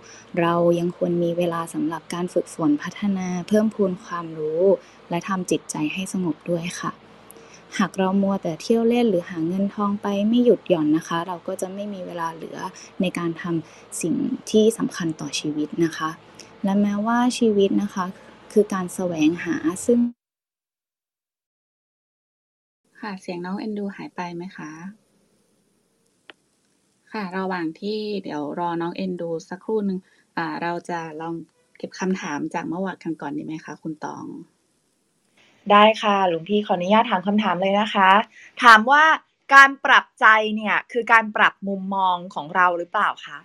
เรายังควรมีเวลาสำหรับการฝึกฝนพัฒนา เพิ่มพูนความรู้ และทำจิตใจให้สงบด้วยค่ะ หากเรามัวแต่เที่ยวเล่นหรือหาเงินทองไปไม่หยุดหย่อนนะคะ เราก็จะไม่มีเวลาเหลือในการทำสิ่งที่สำคัญต่อชีวิตนะคะ และแม้ว่าชีวิตนะคะคือการแสวงหาซึ่ง ค่ะ เสียงน้องเอ็นดูหายไปไหมคะ ค่ะ ระหว่างที่เดี๋ยวรอน้องเอ็นดูสักครู่หนึ่งอ่า เราจะลองเก็บคำถามจากเมื่อวานกันก่อนดีไหมคะคุณตอง ได้ค่ะ หลวงพี่ขออนุญาตถามคำถามเลยนะคะ ถามว่าการปรับใจเนี่ยคือการปรับมุมมองของเราหรือเปล่าคะ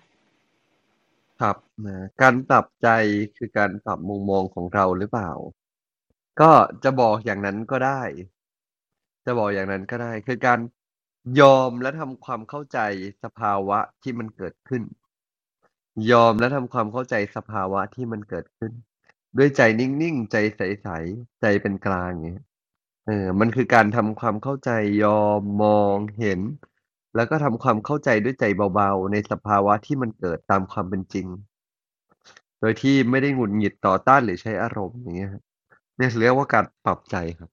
ครับนะการปรับใจคือการปรับมุมมองของเราหรือเปล่า ก็จะบอกอย่างนั้นก็ได้ จะบอกอย่างนั้นก็ได้ คือการยอมและทำความเข้าใจสภาวะที่มันเกิดขึ้น ยอมและทำความเข้าใจสภาวะที่มันเกิดขึ้น ด้วยใจนิ่งๆ ใจใสๆ ใจเป็นกลางอย่างเงี้ยเออ มันคือการทำความเข้าใจยอมมองเห็น แล้วก็ทำความเข้าใจด้วยใจเบาๆ ในสภาวะที่มันเกิดตามความเป็นจริง โดยที่ไม่ได้หงุดหงิดต่อต้านหรือใช้อารมณ์อย่างเงี้ยเนี่ยเรียกว่าการปรับใจครับ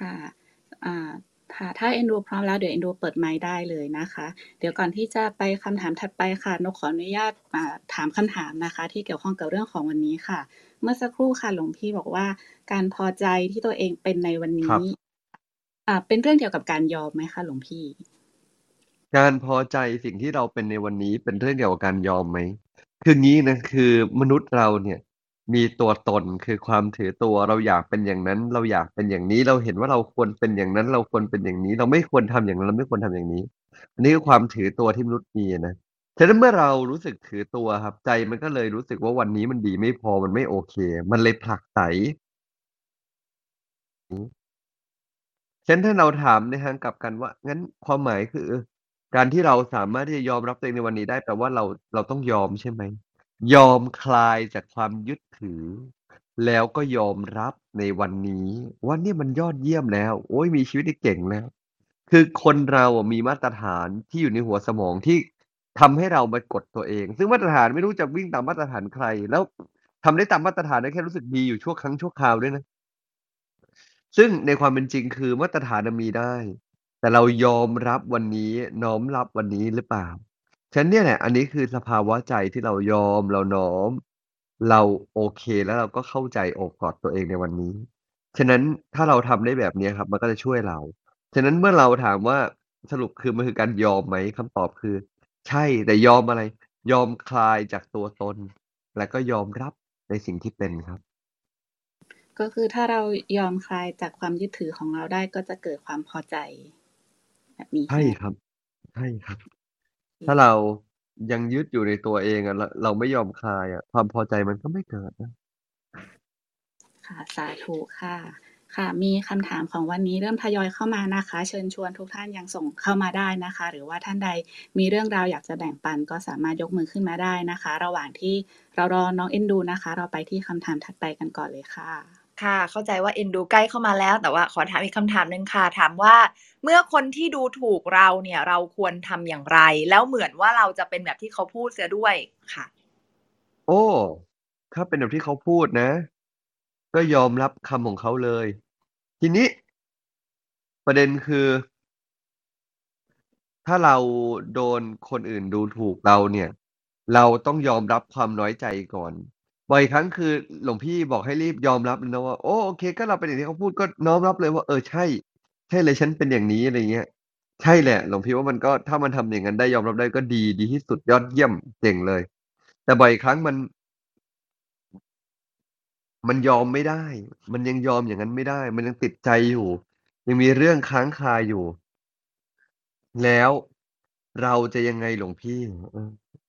ค่ะอ่าถ้าถ้าเอ็นดูพร้อมแล้วเดี๋ยวเอ็นดูเปิดไมค์ได้เลยนะคะ เดี๋ยวก่อนที่จะไปคำถามถัดไปค่ะนกขออนุญาตอ่าถามคำถามนะคะ ที่เกี่ยวข้องกับเรื่องของวันนี้ค่ะ เมื่อสักครู่ค่ะหลวงพี่บอกว่าการพอใจที่ตัวเองเป็นในวันครันี้บอ่าเป็นเรื่องเกี่ยวกับการยอมไหมคะหลวงพี่ การพอใจสิ่งที่เราเป็นในวันนี้เป็นเรื่องเกี่ยวกับการยอมไหมคืองี้นะคือมนุษย์เราเนี่ย มีตัวตนคือความถือตัวเราอยากเป็นอย่างนั้น เราอยากเป็นอย่างนี้ เราเห็นว่าเราควรเป็นอย่างนั้น เราควรเป็นอย่างนี้ เราไม่ควรทำอย่างนั้นเราไม่ควรทำอย่างนี้ อันนี้คือความถือตัวที่มนุษย์มีนะฉะนั้นเมื่อเรารู้สึกถือตัวครับ ใจมันก็เลยรู้สึกว่าวันนี้มันดีไม่พอมันไม่โอเค มันเลยผลักไสฉะนั้นถ้าเราถามในทางกลับกันว่า งั้นความหมายคือ การที่เราสามารถที่จะยอมรับตัวเองในวันนี้ได้แปลว่าเราเราต้องยอมใช่ไหม? ยอมคลายจากความยึดถือ แล้วก็ยอมรับในวันนี้ว่าเนี่ยมันยอดเยี่ยมแล้ว โอ๊ย มีชีวิตที่เก่งแล้ว คือคนเราอะมีมาตรฐานที่อยู่ในหัวสมองที่ทำให้เรามากดตัวเอง ซึ่งมาตรฐานไม่รู้จะวิ่งตามมาตรฐานใคร แล้วทำได้ตามมาตรฐานได้แค่รู้สึกดีอยู่ชั่วครั้งชั่วคราวด้วยนะ ซึ่งในความเป็นจริง คือมาตรฐานน่ะมีได้ แต่เรายอมรับวันนี้ น้อมรับวันนี้หรือเปล่า? ฉะนั้นเนี่ยแหละ อันนี้คือสภาวะใจที่เรายอม เราน้อม เราโอเค แล้วเราก็เข้าใจโอบกอดตัวเองในวันนี้ ฉะนั้นถ้าเราทำได้แบบเนี้ยครับ มันก็จะช่วยเรา ฉะนั้นเมื่อเราถามว่า สรุปคือมันคือการยอมไหม?คำตอบคือ ใช่ แต่ยอมอะไร?ยอมคลายจากตัวตน และก็ยอมรับในสิ่งที่เป็นครับ ก็คือถ้าเรายอมคลายจากความยึดถือของเราได้ก็จะเกิดความพอใจ แบบนี้ใช่ใช่ไหม?ครับ ใช่ครับอื ถ้าเรายังยึดอยู่ในตัวเองอะรเราไม่ยอมคลายอะ ความพอใจมันก็ไม่เกิดนะ ค่ะ สาธุค่ะ ค่ะ มีคำถามของวันนี้เริ่มทยอยเข้ามานะคะ เชิญชวนทุกท่านยังส่งเข้ามาได้นะคะ หรือว่าท่านใดมีเรื่องราวอยากจะแบ่งปันก็สามารถยกมือขึ้นมาได้นะคะ ระหว่างที่เรารอน้องเอ็นดูนะคะ เราไปที่คำถามถัดไปกันก่อนเลยค่ะ ค่ะ เข้าใจว่าเอ็นดูใกล้เข้ามาแล้ว แต่ว่าขอถามอีกคำถามหนึ่งค่ะ ถามว่า เมื่อคนที่ดูถูกเราเนี่ย เราควรทำอย่างไร?แล้วเหมือนว่าเราจะเป็นแบบที่เขาพูดเสียด้วยค่ะ โอ้!ถ้าเป็นแบบที่เขาพูดนะ ก็ยอมรับคำของเขาเลย ทีนี้ ประเด็นคือ ถ้าเราโดนคนอื่นดูถูกเราเนี่ย เราต้องยอมรับความน้อยใจก่อน บ่อยครั้งคือหลวงพี่บอกให้รีบยอมรับเลยนะว่า โอ้โอเค ก็เราเป็นอย่างที่เขาพูดก็น้อมรับเลยว่าเออใช่ ใช่เลยฉันเป็นอย่างนี้อะไรเงี้ยใช่แหละ หลวงพี่ว่ามันก็ถ้ามันทำอย่างนั้นได้ยอมรับได้ก็ดีดีที่สุดยอดเยี่ยมเก่งเลย แต่บ่อยครั้งมัน มันยอมไม่ได้ มันยังยอมอย่างนั้นไม่ได้ มันยังติดใจอยู่ ยังมีเรื่องค้างคาอยู่ แล้วเราจะยังไงหลวงพี่?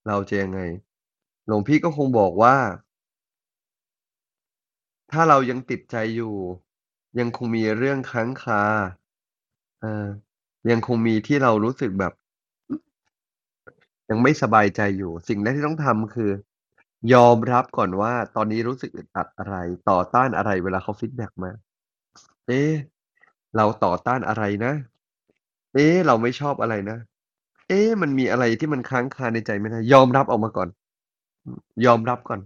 เราจะยังไง?หลวงพี่ก็คงบอกว่า ถ้าเรายังติดใจอยู่ ยังคงมีเรื่องค้างคา เออยังคงมีที่เรารู้สึกแบบ ยังไม่สบายใจอยู่ สิ่งแรกที่ต้องทำ คือ ยอมรับก่อนว่า ตอนนี้รู้สึกอึดอัดอะไร ต่อต้านอะไร เวลาเขาฟีดแบ็กมา เอ๊เราต่อต้านอะไรนะ?เอ๊เราไม่ชอบอะไรนะ?เอ๊มันมีอะไรที่มันค้างคาในใจไหมนะ?ยอมรับออกมาก่อน อือยอมรับก่อน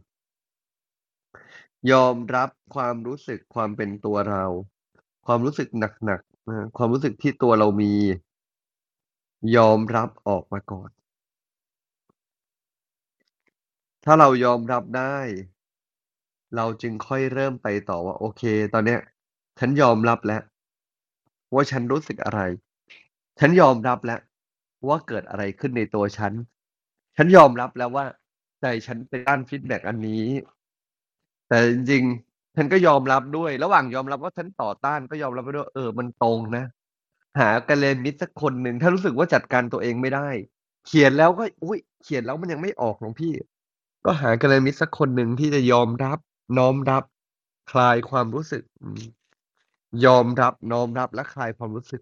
ยอมรับความรู้สึกความเป็นตัวเรา ความรู้สึกหนักๆนะความรู้สึกที่ตัวเรามี ยอมรับออกมาก่อน ถ้าเรายอมรับได้ เราจึงค่อยเริ่มไปต่อว่า โอเค ตอนเนี้ย ฉันยอมรับแล้ว ว่าฉันรู้สึกอะไร ฉันยอมรับแล้ว ว่าเกิดอะไรขึ้นในตัวฉัน ฉันยอมรับแล้วว่าใจฉันไปต้าน feedback อันนี้ แต่จริงๆฉันก็ยอมรับด้วย ระหว่างยอมรับว่าฉันต่อต้านก็ยอมรับไปด้วยเออมันตรงนะ หากัลยาณมิตรสักคนหนึ่งถ้ารู้สึกว่าจัดการตัวเองไม่ได้ เขียนแล้วก็อุ๊ยเขียนแล้วมันยังไม่ออกหลวงพี่ ก็หากัลยาณมิตรสักคนหนึ่งที่จะยอมรับ น้อมรับ คลายความรู้สึก ยอมรับน้อมรับและคลายความรู้สึก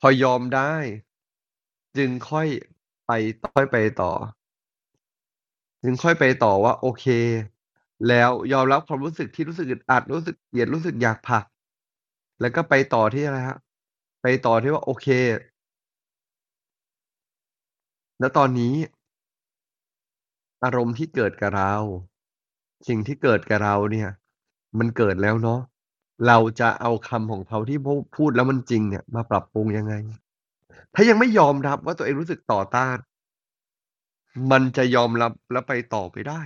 พอยอมได้ จึงค่อยไปค่อยไปต่อ จึงค่อยไปต่อว่า โอเค แล้วยอมรับความรู้สึกที่รู้สึกอึดอัดรู้สึกเกลียดรู้สึกอยากผัก แล้วก็ไปต่อที่อะไรครับไปต่อที่ว่าโอเคณตอนนี้ อารมณ์ที่เกิดกับเรา สิ่งที่เกิดกับเราเนี่ย มันเกิดแล้วเนาะเราจะเอาคำของเขาที่พูดแล้วมันจริงเนี่ย มาปรับปรุงยังไง?ถ้ายังไม่ยอมรับว่าตัวเองรู้สึกต่อต้าน มันจะยอมรับแล้วไปต่อไม่ได้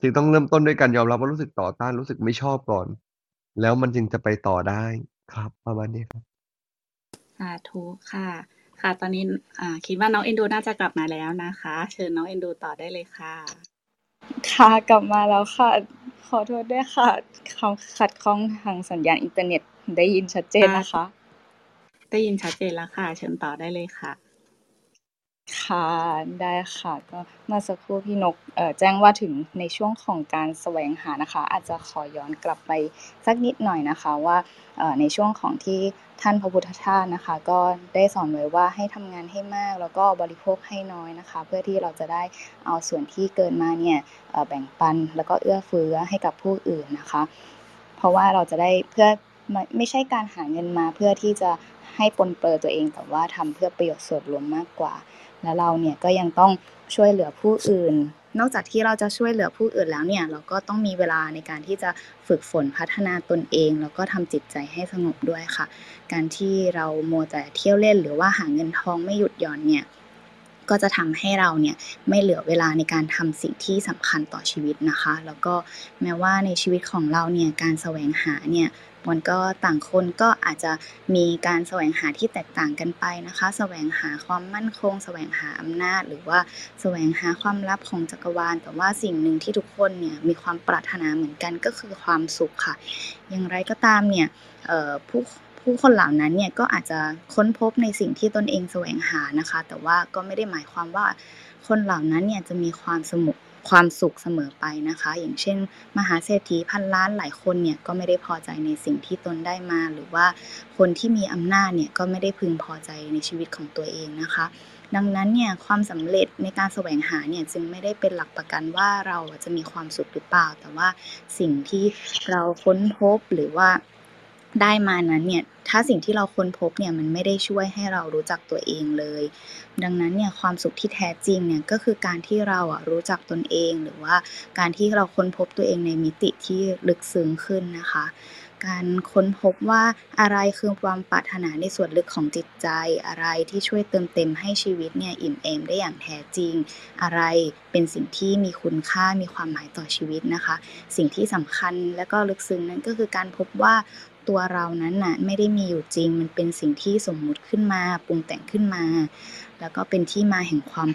จึงต้องเริ่มต้นด้วยการยอมรับว่ารู้สึกต่อต้านรู้สึกไม่ชอบก่อน แล้วมันจึงจะไปต่อได้ครับ ประมาณนี้ครับสาธุค่ะ ค่ะตอนนี้อ่าคิดว่าน้องเอ็นดูน่าจะกลับมาแล้วนะคะ เชิญน้องเอ็นดูต่อได้เลยค่ะ ค่ะกลับมาแล้วค่ะ ขอโทษด้วยค่ะเขาขัดข้องทางสัญญาณอินเทอร์เน็ตได้ยินชัดเจนนะคะ ได้ยินชัดเจนแล้วค่ะ เชิญต่อได้เลยค่ะ ค่ะได้ค่ะ ก็เมื่อสักครู่พี่นกเอ่อแจ้งว่าถึงในช่วงของการแสวงหานะคะ อาจจะขอย้อนกลับไปสักนิดหน่อยนะคะว่าเอ่อในช่วงของที่ท่านพระพุทธทาสนะคะ ก็ได้สอนไว้ว่าให้ทำงานให้มาก แล้วก็บริโภคให้น้อยนะคะ เพื่อที่เราจะได้เอาส่วนที่เกินมาเนี่ยแบ่งปันแล้วก็เอื้อเฟื้อให้กับผู้อื่นนะคะ เพราะว่าเราจะได้เพื่อไม่ไม่ใช่การหาเงินมาเพื่อที่จะให้ปนเปื้อตัวเองแต่ว่าทำเพื่อประโยชน์ส่วนรวมมากกว่า แล้วเราเนี่ยก็ยังต้องช่วยเหลือผู้อื่น นอกจากที่เราจะช่วยเหลือผู้อื่นแล้วเนี่ย เราก็ต้องมีเวลาในการที่จะฝึกฝนพัฒนาตนเอง แล้วก็ทำจิตใจให้สงบด้วยค่ะ การที่เรามัวแต่เที่ยวเล่นหรือว่าหาเงินทองไม่หยุดหย่อนเนี่ย ก็จะทำให้เราเนี่ยไม่เหลือเวลาในการทำสิ่งที่สำคัญต่อชีวิตนะคะ แล้วก็แม้ว่าในชีวิตของเราเนี่ยการแสวงหาเนี่ยมันก็ต่างคนก็อาจจะมีการแสวงหาที่แตกต่างกันไปนะคะ แสวงหาความมั่นคง แสวงหาอำนาจ หรือว่าแสวงหาความลับของจักรวาล แต่ว่าสิ่งหนึ่งที่ทุกคนเนี่ยมีความปรารถนาเหมือนกันก็คือความสุขค่ะ อย่างไรก็ตามเนี่ยผู้ ผู้คนเหล่านั้นเนี่ยก็อาจจะค้นพบในสิ่งที่ตนเองแสวงหานะคะ แต่ว่าก็ไม่ได้หมายความว่าคนเหล่านั้นเนี่ยจะมีความสมุความสุขเสมอไปนะคะ อย่างเช่น มหาเศรษฐีพันล้านหลายคนเนี่ยก็ไม่ได้พอใจในสิ่งที่ตนได้มา หรือว่าคนที่มีอำนาจเนี่ยก็ไม่ได้พึงพอใจในชีวิตของตัวเองนะคะ ดังนั้นเนี่ยความสำเร็จในการแสวงหาเนี่ยจึงไม่ได้เป็นหลักประกันว่าเราจะมีความสุขหรือเปล่า แต่ว่าสิ่งที่เราค้นพบหรือว่า ได้มานั้นเนี่ยถ้าสิ่งที่เราค้นพบเนี่ยมันไม่ได้ช่วยให้เรารู้จักตัวเองเลย ดังนั้นเนี่ยความสุขที่แท้จริงเนี่ยก็คือการที่เราอะรู้จักตนเอง หรือว่าการที่เราค้นพบตัวเองในมิติที่ลึกซึ้งขึ้นนะคะ การค้นพบว่าอะไรคือความปรารถนาในส่วนลึกของจิตใจ อะไรที่ช่วยเติมเต็มให้ชีวิตเนี่ยอิ่มเอมได้อย่างแท้จริง อะไรเป็นสิ่งที่มีคุณค่ามีความหมายต่อชีวิตนะคะ สิ่งที่สำคัญและก็ลึกซึ้งนั้นก็คือการพบว่า ตัวเรานั้นน่ะไม่ได้มีอยู่จริง มันเป็นสิ่งที่สมมุติขึ้นมาปรุงแต่งขึ้นมา แล้วก็เป็นที่มาแห่งความ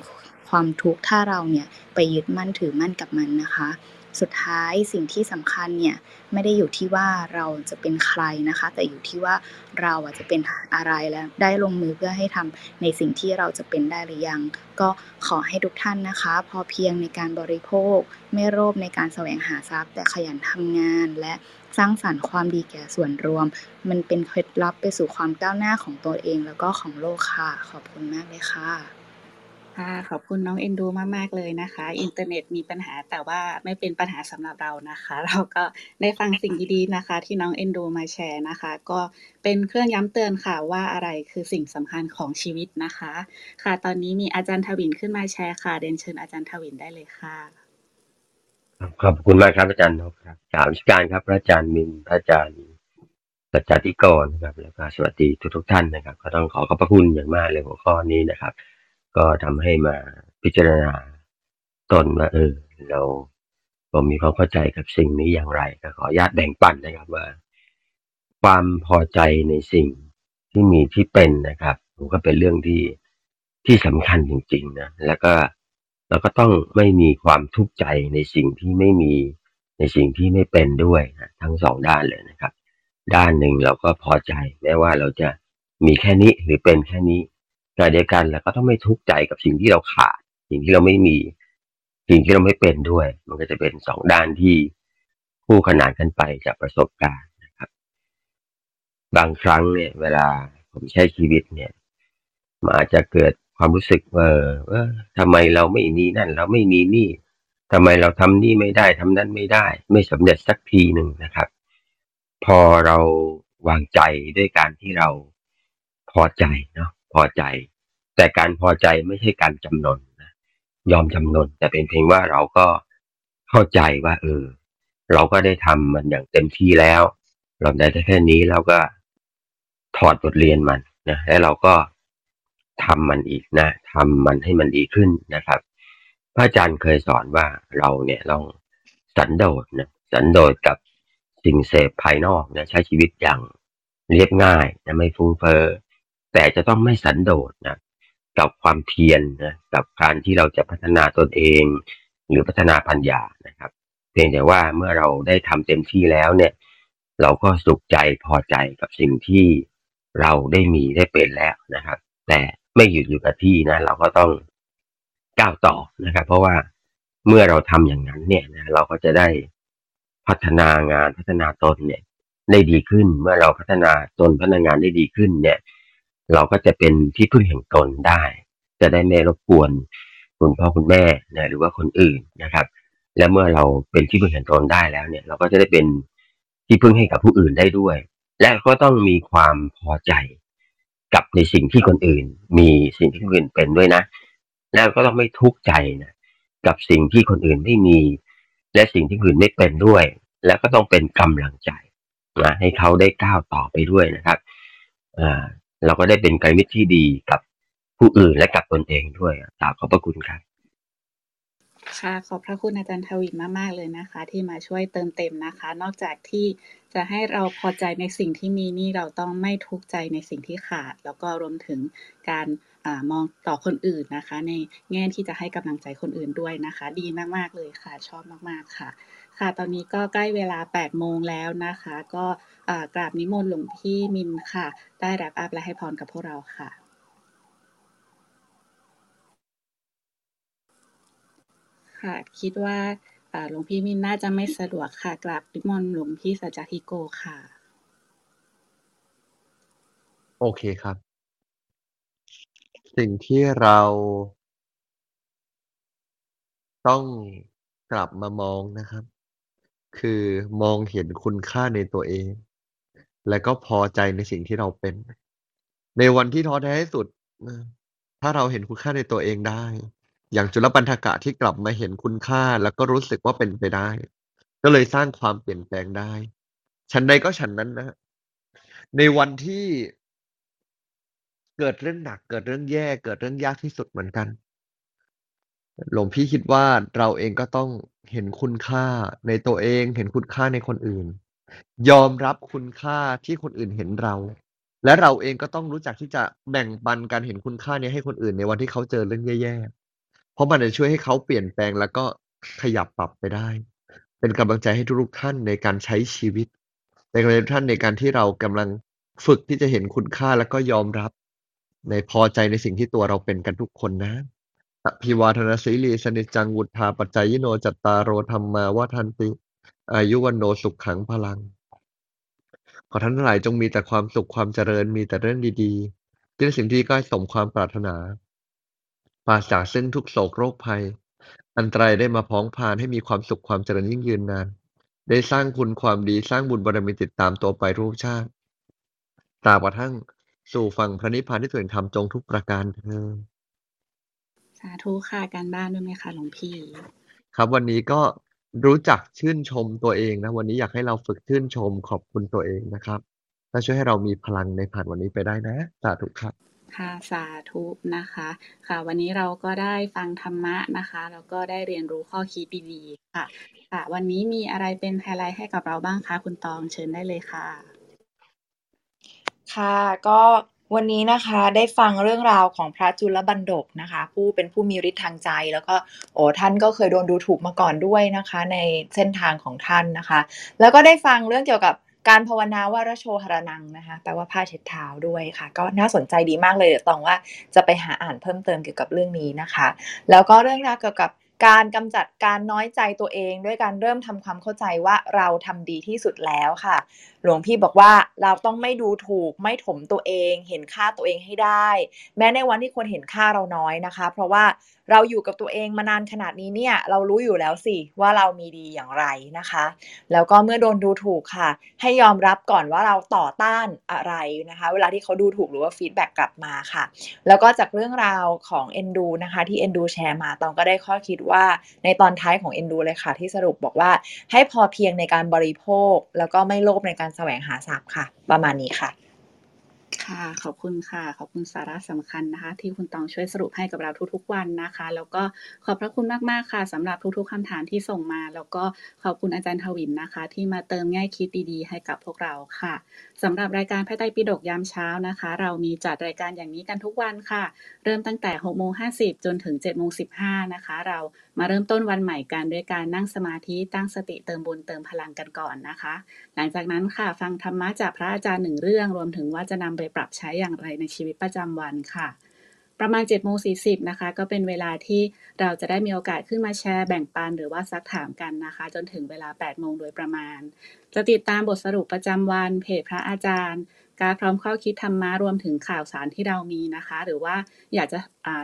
ความทุกข์ถ้าเราเนี่ยไปยึดมั่นถือมั่นกับมันนะคะ สุดท้ายสิ่งที่สำคัญเนี่ยไม่ได้อยู่ที่ว่าเราจะเป็นใครนะคะ แต่อยู่ที่ว่าเราอะจะเป็นอะไรแล้วได้ลงมือเพื่อให้ทำในสิ่งที่เราจะเป็นได้หรือยัง ก็ขอให้ทุกท่านนะคะ พอเพียงในการบริโภค ไม่โลภในการแสวงหาทรัพย์ แต่ขยันทำงานและ สร้างสรรค์ความดีแก่ส่วนรวม มันเป็นเคล็ดลับไปสู่ความก้าวหน้าของตัวเองแล้วก็ของโลกค่ะ ขอบคุณมากเลยค่ะค่ะขอบคุณน้องเอ็นดูมาก ๆ เลยนะคะ อินเทอร์เน็ตมีปัญหาแต่ว่าไม่เป็นปัญหาสำหรับเรานะคะ เราก็ได้ฟังสิ่งดีๆนะคะ ที่น้องเอ็นดูมาแชร์นะคะ ก็เป็นเครื่องย้ำเตือนค่ะว่าอะไรคือสิ่งสำคัญของชีวิตนะคะ ค่ะ ตอนนี้มีอาจารย์ทวินขึ้นมาแชร์ค่ะเรียนเชิญอาจารย์ทวินได้เลยค่ะ ขอบคุณมากครับอาจารย์นกครับกล่าวราชการครับพระอาจารย์มินพระอาจารย์สัจจติกรนะครับแล้วก็สวัสดีทุกทุกๆท่านนะครับ ก็ต้องขอขอบพระคุณอย่างมากเลยหัวข้อนี้นะครับ ก็ทำให้มาพิจารณาตนว่าเออเราเรามีความเข้าใจกับสิ่งนี้อย่างไร ก็ขออนุญาตแบ่งปันนะครับว่า ความพอใจในสิ่งที่มีที่เป็นนะครับผมก็เป็นเรื่องที่ที่สำคัญจริงๆนะแล้วก็ เราก็ต้องไม่มีความทุกข์ใจในสิ่งที่ไม่มีในสิ่งที่ไม่เป็นด้วยนะทั้งสองด้านเลยนะครับ ด้านหนึ่งเราก็พอใจแม้ว่าเราจะมีแค่นี้หรือเป็นแค่นี้ขณะเดียวกันเราก็ต้องไม่ทุกข์ใจกับสิ่งที่เราขาด สิ่งที่เราไม่มี สิ่งที่เราไม่เป็นด้วย มันก็จะเป็นสองด้านที่คู่ขนานกันไปจากประสบการณ์นะครับ บางครั้งเนี่ย เวลาผมใช้ชีวิตเนี่ยมันอาจจะเกิด ความรู้สึกว่าเออทำไมเราไม่มีนั่น เราไม่มีนี่ทำไมเราทำนี่ไม่ได้ทำนั้นไม่ได้ ไม่สำเร็จสักทีหนึ่งนะครับ พอเราวางใจด้วยการที่เราพอใจเนาะพอใจ แต่การพอใจไม่ใช่การจำนนนะยอมจำนน แต่เป็นเพียงว่าเราก็เข้าใจว่า เออ เราก็ได้ทำมันอย่างเต็มที่แล้ว เราได้แค่นี้แล้วก็ถอดบทเรียนมันนะแล้วเราก็ ทำมันอีกนะทำมันให้มันดีขึ้นนะครับ พระอาจารย์เคยสอนว่าเราเนี่ยต้องสันโดษนะสันโดษกับสิ่งเสพภายนอกนะใช้ชีวิตอย่างเรียบง่ายนะไม่ฟุ้งเฟ้อแต่จะต้องไม่สันโดษนะกับความเพียรนะกับการที่เราจะพัฒนาตนเอง หรือพัฒนาปัญญานะครับ เพียงแต่ว่าเมื่อเราได้ทำเต็มที่แล้วเนี่ย เราก็สุขใจพอใจกับสิ่งที่เราได้มีได้เป็นแล้วนะครับ แต่ ไม่หยุดอยู่กับที่นะ เราก็ต้องก้าวต่อนะครับ เพราะว่าเมื่อเราทำอย่างนั้นเนี่ยนะเราก็จะได้พัฒนางานพัฒนาตนเนี่ย ได้ดีขึ้น เมื่อเราพัฒนาตนพัฒนางานได้ดีขึ้นเนี่ย เราก็จะเป็นที่พึ่งแห่งตนได้ จะได้ไม่รบกวนคุณพ่อคุณแม่นะหรือว่าคนอื่นนะครับ และเมื่อเราเป็นที่พึ่งแห่งตนได้แล้วเนี่ย เราก็จะได้เป็นที่พึ่งให้กับผู้อื่นได้ด้วย และก็ต้องมีความพอใจ กับในสิ่งที่คนอื่น มีสิ่งที่คนอื่นเป็นด้วยนะ แล้วก็ต้องไม่ทุกข์ใจนะกับสิ่งที่คนอื่นไม่มี และสิ่งที่คนอื่นไม่เป็นด้วย แล้วก็ต้องเป็นกำลังใจนะให้เขาได้ก้าวต่อไปด้วยนะครับอ่าเราก็ได้เป็นไกด์มิตรที่ดีกับผู้อื่นและกับตนเองด้วยกราบขอบพระคุณครับ ค่ะ ขอบพระคุณอาจารย์ทวินมาก ๆ เลยนะคะ ที่มาช่วยเติมเต็มนะคะ นอกจากที่จะให้เราพอใจในสิ่งที่มีนี่เราต้องไม่ทุกข์ใจในสิ่งที่ขาด แล้วก็รวมถึงการอมองต่อคนอื่นนะคะ ในแง่ที่จะให้กำลังใจคนอื่นด้วยนะคะ ดีมาก ๆ เลยค่ะ ชอบมาก ๆ ค่ะ ค่ะ ตอนนี้ก็ใกล้เวลา 8 โมงแล้วนะคะ ก็กราบนิมนต์หลวงพี่มินค่ะ ได้แรปอัพและให้พรกับพวกเราค่ะ ค่ะ คิดว่าหลวงพี่มินน่าจะไม่สะดวกค่ะกราบนิมนต์หลวงพี่สัจจทิโกค่ะ โอเคครับ สิ่งที่เราต้องกลับมามองนะครับ คือมองเห็นคุณค่าในตัวเอง และก็พอใจในสิ่งที่เราเป็น ในวันที่ท้อแท้ที่สุด ถ้าเราเห็นคุณค่าในตัวเองได้ อย่างจุลปันธกะที่กลับมาเห็นคุณค่าแล้วก็รู้สึกว่าเป็นไปได้ ก็เลยสร้างความเปลี่ยนแปลงได้ฉันใดก็ฉันนั้นนะฮะในวันที่เกิดเรื่องหนัก เกิดเรื่องแย่เกิดเรื่องยากที่สุดเหมือนกัน หลวงพี่คิดว่าเราเองก็ต้องเห็นคุณค่าในตัวเอง เห็นคุณค่าในคนอื่น ยอมรับคุณค่าที่คนอื่นเห็นเรา และเราเองก็ต้องรู้จักที่จะแบ่งปันการเห็นคุณค่านี้ให้คนอื่นในวันที่เขาเจอเรื่องแย่ๆ เพราะมันจะช่วยให้เขาเปลี่ยนแปลง แล้วก็ขยับปรับไปได้ เป็นกำลังใจให้ทุกๆท่านในการใช้ชีวิต เป็นกำลังใจทุกท่านในการที่เรากำลังฝึกที่จะเห็นคุณค่าแล้วก็ยอมรับ ในพอใจในสิ่งที่ตัวเราเป็นกันทุกคนนะอภิวาทนาสีลีสนิจังวุธาปัจจายโนจัตตารโรธรรมาว่าทันติ อายุวันโนสุขขังพลัง ขอท่านทั้งหลายจงมีแต่ความสุขความเจริญมีแต่เรื่องดีๆที่ในสิ่งที่ใกล้สมความปรารถนา ปราศจากซึ่งทุกโศกโรคภัย อันตรายได้มาพ้องพานให้มีความสุขความเจริญยิ่งยืนนาน ได้สร้างคุณความดีสร้างบุญบารมีติดตามตัวไปรูปชาติ ตราบกระทั่งสู่ฝั่งพระนิพพานที่ถึงธรรมจงทุกประการเธอญสาธุค่ะการบ้านด้วยไหมคะหลวงพี่ ครับวันนี้ก็รู้จักชื่นชมตัวเองนะ วันนี้อยากให้เราฝึกชื่นชมขอบคุณตัวเองนะครับและช่วยให้เรามีพลังในผ่านวันนี้ไปได้นะ สาธุครับ ค่ะสาธุนะคะ ค่ะ วันนี้เราก็ได้ฟังธรรมะนะคะแล้วก็ได้เรียนรู้ข้อคิดดีๆค่ะ ค่ะ วันนี้มีอะไรเป็นไฮไลท์ให้กับเราบ้างคะคุณตองเชิญได้เลยค่ะ ค่ะก็วันนี้นะคะได้ฟังเรื่องราวของพระจุลบันดกนะคะ ผู้เป็นผู้มีฤทธิ์ทางใจ แล้วก็โอ้ท่านก็เคยโดนดูถูกมาก่อนด้วยนะคะ ในเส้นทางของท่านนะคะ แล้วก็ได้ฟังเรื่องเกี่ยวกับ การภาวนาว่าระโชหรนังนะคะแปลว่าผ้าเช็ดเท้าด้วยค่ะ ก็น่าสนใจดีมากเลยเดี๋ยวตองว่าจะไปหาอ่านเพิ่มเติมเกี่ยวกับเรื่องนี้นะคะ แล้วก็เรื่องราวเกี่ยวกับการกำจัดการน้อยใจตัวเอง ด้วยการเริ่มทำความเข้าใจว่าเราทำดีที่สุดแล้วค่ะ หลวงพี่บอกว่าเราต้องไม่ดูถูกไม่ถมตัวเอง เห็นค่าตัวเองให้ได้ แม้ในวันที่คนเห็นค่าเราน้อยนะคะ เพราะว่า เราอยู่กับตัวเองมานานขนาดนี้เนี่ย เรารู้อยู่แล้วสิว่าเรามีดีอย่างไรนะคะ แล้วก็เมื่อโดนดูถูกค่ะ ให้ยอมรับก่อนว่าเราต่อต้านอะไรนะคะ เวลาที่เขาดูถูกหรือว่า feedback กลับมาค่ะ แล้วก็จากเรื่องราวของเอนดูนะคะ ที่เอนดูแชร์มาตองก็ได้ข้อคิดว่าในตอนท้ายของเอนดูเลยค่ะ ที่สรุปบอกว่าให้พอเพียงในการบริโภค แล้วก็ไม่โลภในการแสวงหาทรัพย์ค่ะ ประมาณนี้ค่ะ ค่ะ ขอบคุณค่ะ ขอบคุณสาระสำคัญนะคะ ที่คุณตองช่วยสรุปให้กับเราทุกๆวันนะคะ แล้วก็ขอบพระคุณมากๆค่ะสำหรับทุกๆคำถามที่ส่งมา แล้วก็ขอบคุณอาจารย์ทวินนะคะ ที่มาเติมแง่คิดดีๆ ให้กับพวกเราค่ะสำหรับรายการพระไตรปิฎกยามเช้านะคะ เรามีจัดรายการอย่างนี้กันทุกวันค่ะ เริ่มตั้งแต่6โมง50จนถึง7โมง15นะคะ เรามาเริ่มต้นวันใหม่กันด้วยการนั่งสมาธิตั้งสติเติมบุญเติมพลังกันก่อนนะคะ หลังจากนั้นค่ะ ฟังธรรมะจากพระอาจารย์หนึ่งเรื่องรวมถึงว่าจะนำไปปรับใช้อย่างไรในชีวิตประจำวันค่ะ ประมาณ7จ็ดโมงสีนะคะ ก็เป็นเวลาที่เราจะได้มีโอกาสขึ้นมาแชร์แบ่งปันหรือว่าซักถามกันนะคะ จนถึงเวลา8ปดโมงโดยประมาณ จะติดตามบทสรุปประจำวันเพจพระอาจารย์ การพร้อมข้อคิดธรรมะรวมถึงข่าวสารที่เรามีนะคะ หรือว่าอยากจะ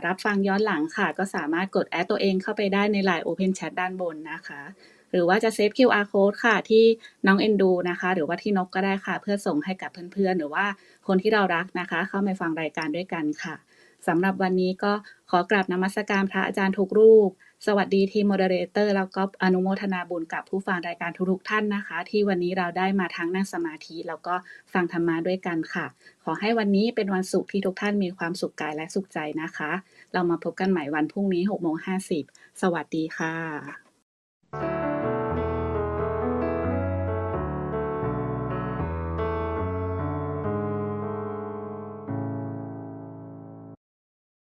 รับฟังย้อนหลังค่ะ ก็สามารถกดแอดตัวเองเข้าไปได้ใน Line Open Chat ด้านบนนะคะ หรือว่าจะเซฟ QR code ค่ะ ที่น้องเอ็นดูนะคะ หรือว่าที่นกก็ได้ค่ะ เพื่อส่งให้กับเพื่อนๆ หรือว่าคนที่เรารักนะคะ เข้ามาฟังรายการด้วยกันค่ะสำหรับวันนี้ก็ขอกราบนมัสการพระอาจารย์ทุกรูป สวัสดีทีม moderator แล้วก็อนุโมทนาบุญกับผู้ฟังรายการทุกๆท่านนะคะ ที่วันนี้เราได้มาทั้งนั่งสมาธิแล้วก็ฟังธรรมะด้วยกันค่ะ ขอให้วันนี้เป็นวันศุกร์ที่ทุกท่านมีความสุขกายและสุขใจนะคะ เรามาพบกันใหม่วันพรุ่งนี้6โมง50สวัสดีค่ะ